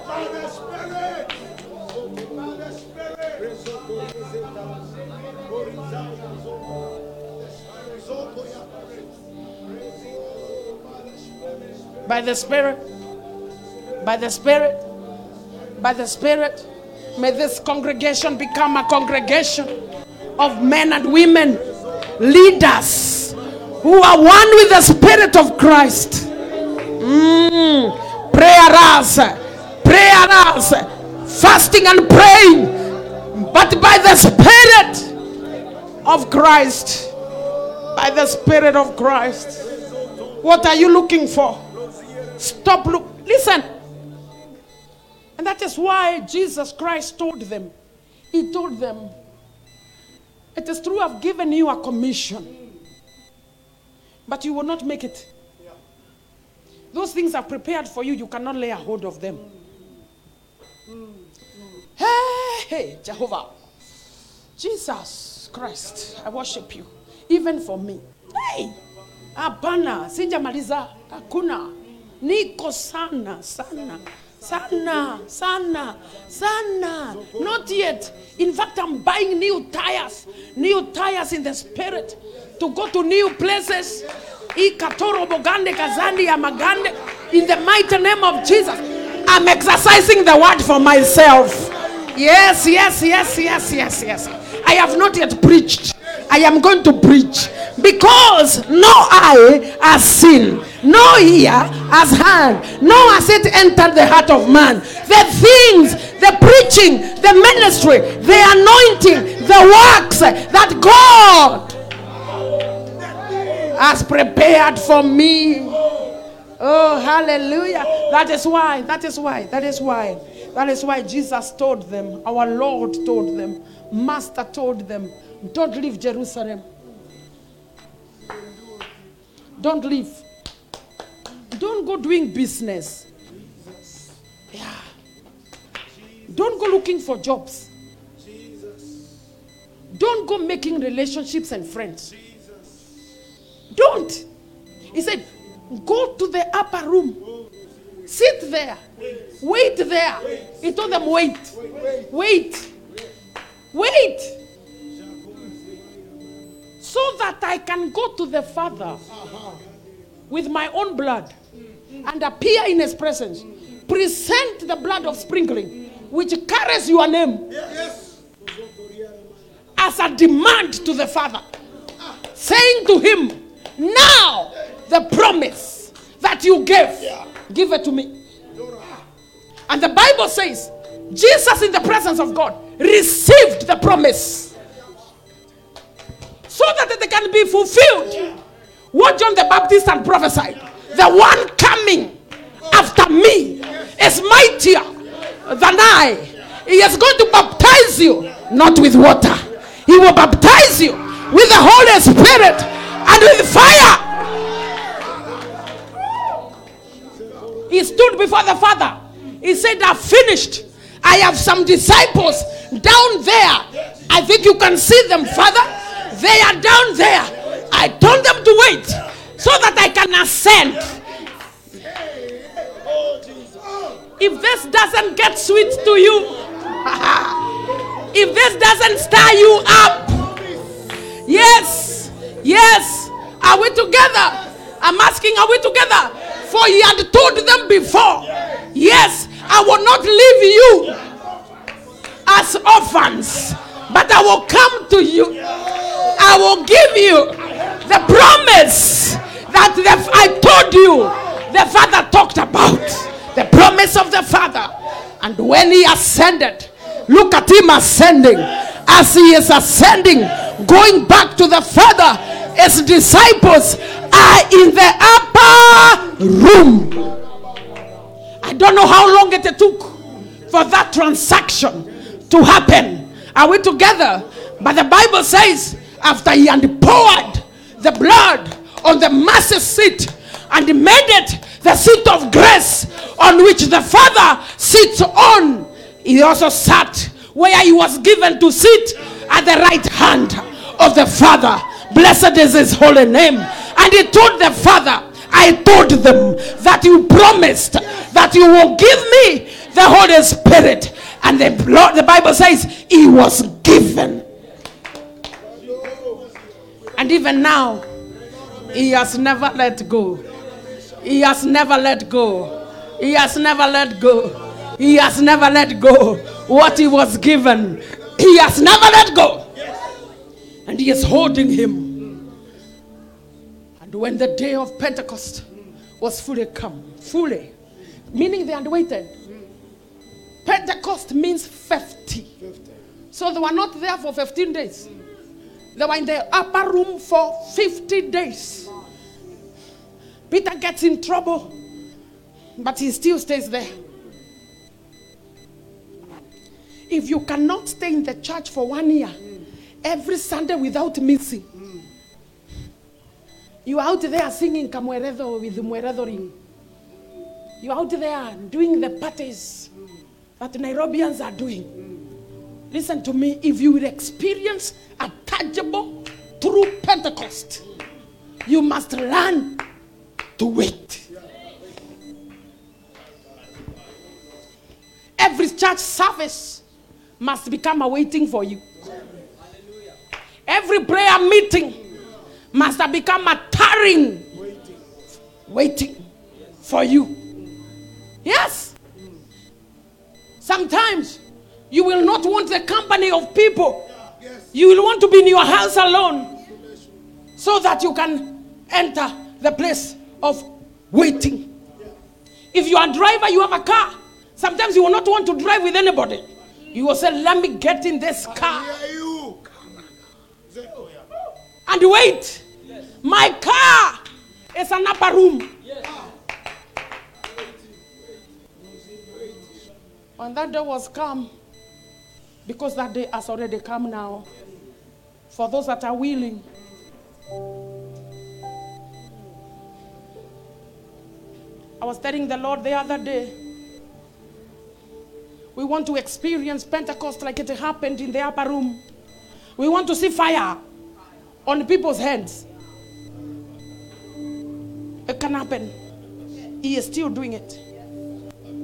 By the Spirit. By the Spirit. By the Spirit. May this congregation become a congregation of men and women, leaders who are one with the Spirit of Christ. Mm. Prayer us, prayer us, fasting and praying, but by the Spirit of Christ. By the Spirit of Christ. What are you looking for? Stop look. Listen. And that is why Jesus Christ told them. He told them, It is true, I've given you a commission, but you will not make it. Those things are prepared for you, you cannot lay a hold of them. Hey, hey, Jehovah. Jesus Christ, I worship you. Even for me. Hey, hapana, sijamaliza. Hakuna. Niko sana, sana, sana, sana, sana. Not yet. In fact, I'm buying new tires. New tires in the spirit to go to new places. In the mighty name of Jesus. I'm exercising the word for myself. Yes, yes, yes, yes, yes, yes. I have not yet preached. I am going to preach because no eye has seen, no ear has heard, no has it entered the heart of man. The things, the preaching, the ministry, the anointing, the works that God has prepared for me. Oh, hallelujah. That is why, that is why, that is why, that is why Jesus told them, our Lord told them, Master told them, don't leave Jerusalem. Don't leave. Don't go doing business. Yeah. Don't go looking for jobs. Don't go making relationships and friends. Don't. He said, go to the upper room. Sit there. Wait there. He told them, wait. Wait. Wait. So that I can go to the Father with my own blood and appear in His presence. Present the blood of sprinkling, which carries your name as a demand to the Father, saying to Him, Now the promise that you gave, give it to me. And the Bible says, Jesus in the presence of God received the promise so that they can be fulfilled. What John the Baptist had prophesied the one coming after me is mightier than I. He is going to baptize you not with water, He will baptize you with the Holy Spirit and with fire. He stood before the Father. He said, I've finished. I have some disciples down there. I think you can see them, Father. They are down there. I told them to wait so that I can ascend. If this doesn't get sweet to you, *laughs* if this doesn't stir you up, yes, yes, are we together? I'm asking, are we together? For he had told them before, yes, I will not leave you as orphans, but I will come to you. I will give you the promise that the, I told you the Father talked about. The promise of the Father. And when he ascended, look at him ascending. As he is ascending, going back to the Father, his disciples are in the upper room. I don't know how long it took for that transaction to happen. Are we together? But the Bible says, after he had poured the blood on the master's seat and made it the seat of grace on which the Father sits on, he also sat where he was given to sit at the right hand of the Father. Blessed is his holy name. And he told the Father, I told them that you promised that you will give me the Holy Spirit. And the, Lord, the Bible says he was given. And even now, he has never let go. He has never let go. He has never let go. He has never let go. What he was given, he has never let go. And he is holding him. And when the day of Pentecost was fully come, fully, meaning they had waited. Pentecost means 50. So they were not there for 15 days. They were in the upper room for 50 days. Peter gets in trouble, but he still stays there. If you cannot stay in the church for one year, every Sunday without missing, you are out there singing Kamweredo with Mweredo ring. You are out there doing the parties that Nairobians are doing. Listen to me. If you will experience a tangible, true Pentecost, you must learn to wait. Every church service must become a waiting for you. Every prayer meeting must have become a tarrying, waiting for you. Yes. Sometimes you will not want the company of people. You will want to be in your house alone so that you can enter the place of waiting. If you are a driver, you have a car. Sometimes you will not want to drive with anybody. You will say, Let me get in this car and wait. My car is an upper room. And that day was come because that day has already come now. For those that are willing. I was telling the Lord the other day. We want to experience Pentecost like it happened in the upper room. We want to see fire on people's heads. It can happen. He is still doing it.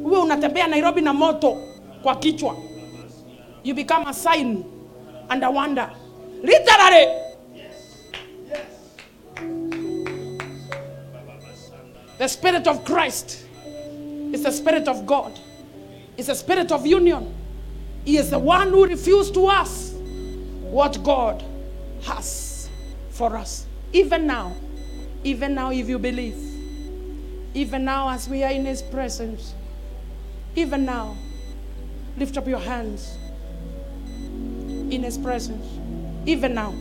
Wewe unatembea Nairobi na moto kwa kichwa. You become a sign and a wonder. Literally. Yes. Yes. The Spirit of Christ is the Spirit of God. It's the Spirit of union. He is the one who refused to us what God has for us. Even now, even now, if you believe, even now, as we are in His presence, even now, lift up your hands in His presence. Even now.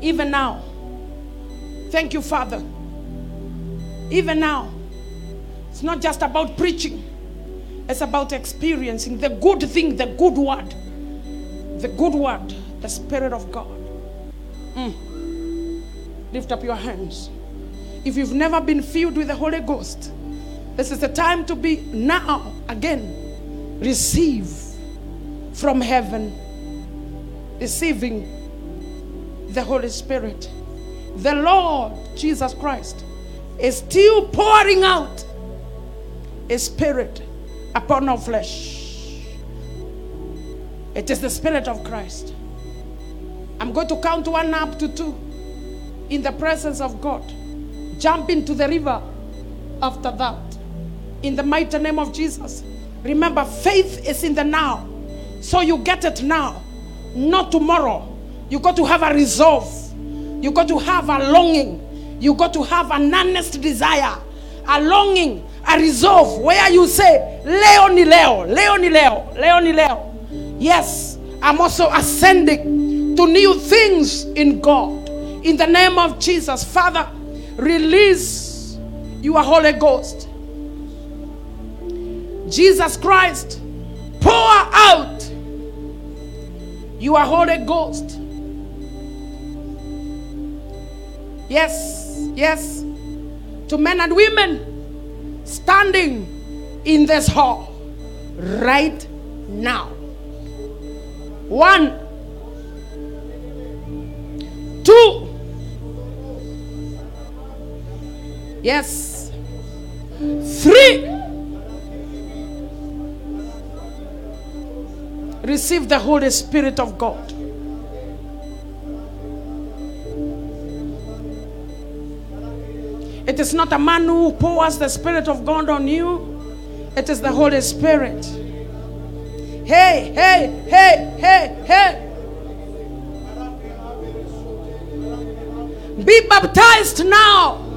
Even now. Thank you, Father. Even now. It's not just about preaching, it's about experiencing the good thing, the good word. The good word, the Spirit of God. Mm. Lift up your hands. If you've never been filled with the Holy Ghost, this is the time to be now again. Receive from heaven, receiving the Holy Spirit. The Lord Jesus Christ is still pouring out His Spirit upon our flesh. It is the Spirit of Christ. I'm going to count one up to two in the presence of God. Jump into the river after that. In the mighty name of Jesus. Remember, faith is in the now. So you get it now, not tomorrow. You got to have a resolve. You got to have a longing. You got to have an earnest desire a longing, a resolve where you say, Leo ni leo, Leo ni leo, Leo ni leo. Yes, I'm also ascending to new things in God. In the name of Jesus, Father, release your Holy Ghost. Jesus Christ, pour out your Holy Ghost. Yes, yes, to men and women standing in this hall right now. One, two, yes, three. Receive the Holy Spirit of God. It is not a man who pours the Spirit of God on you, it is the Holy Spirit. Hey, hey, hey, hey, hey. Be baptized now.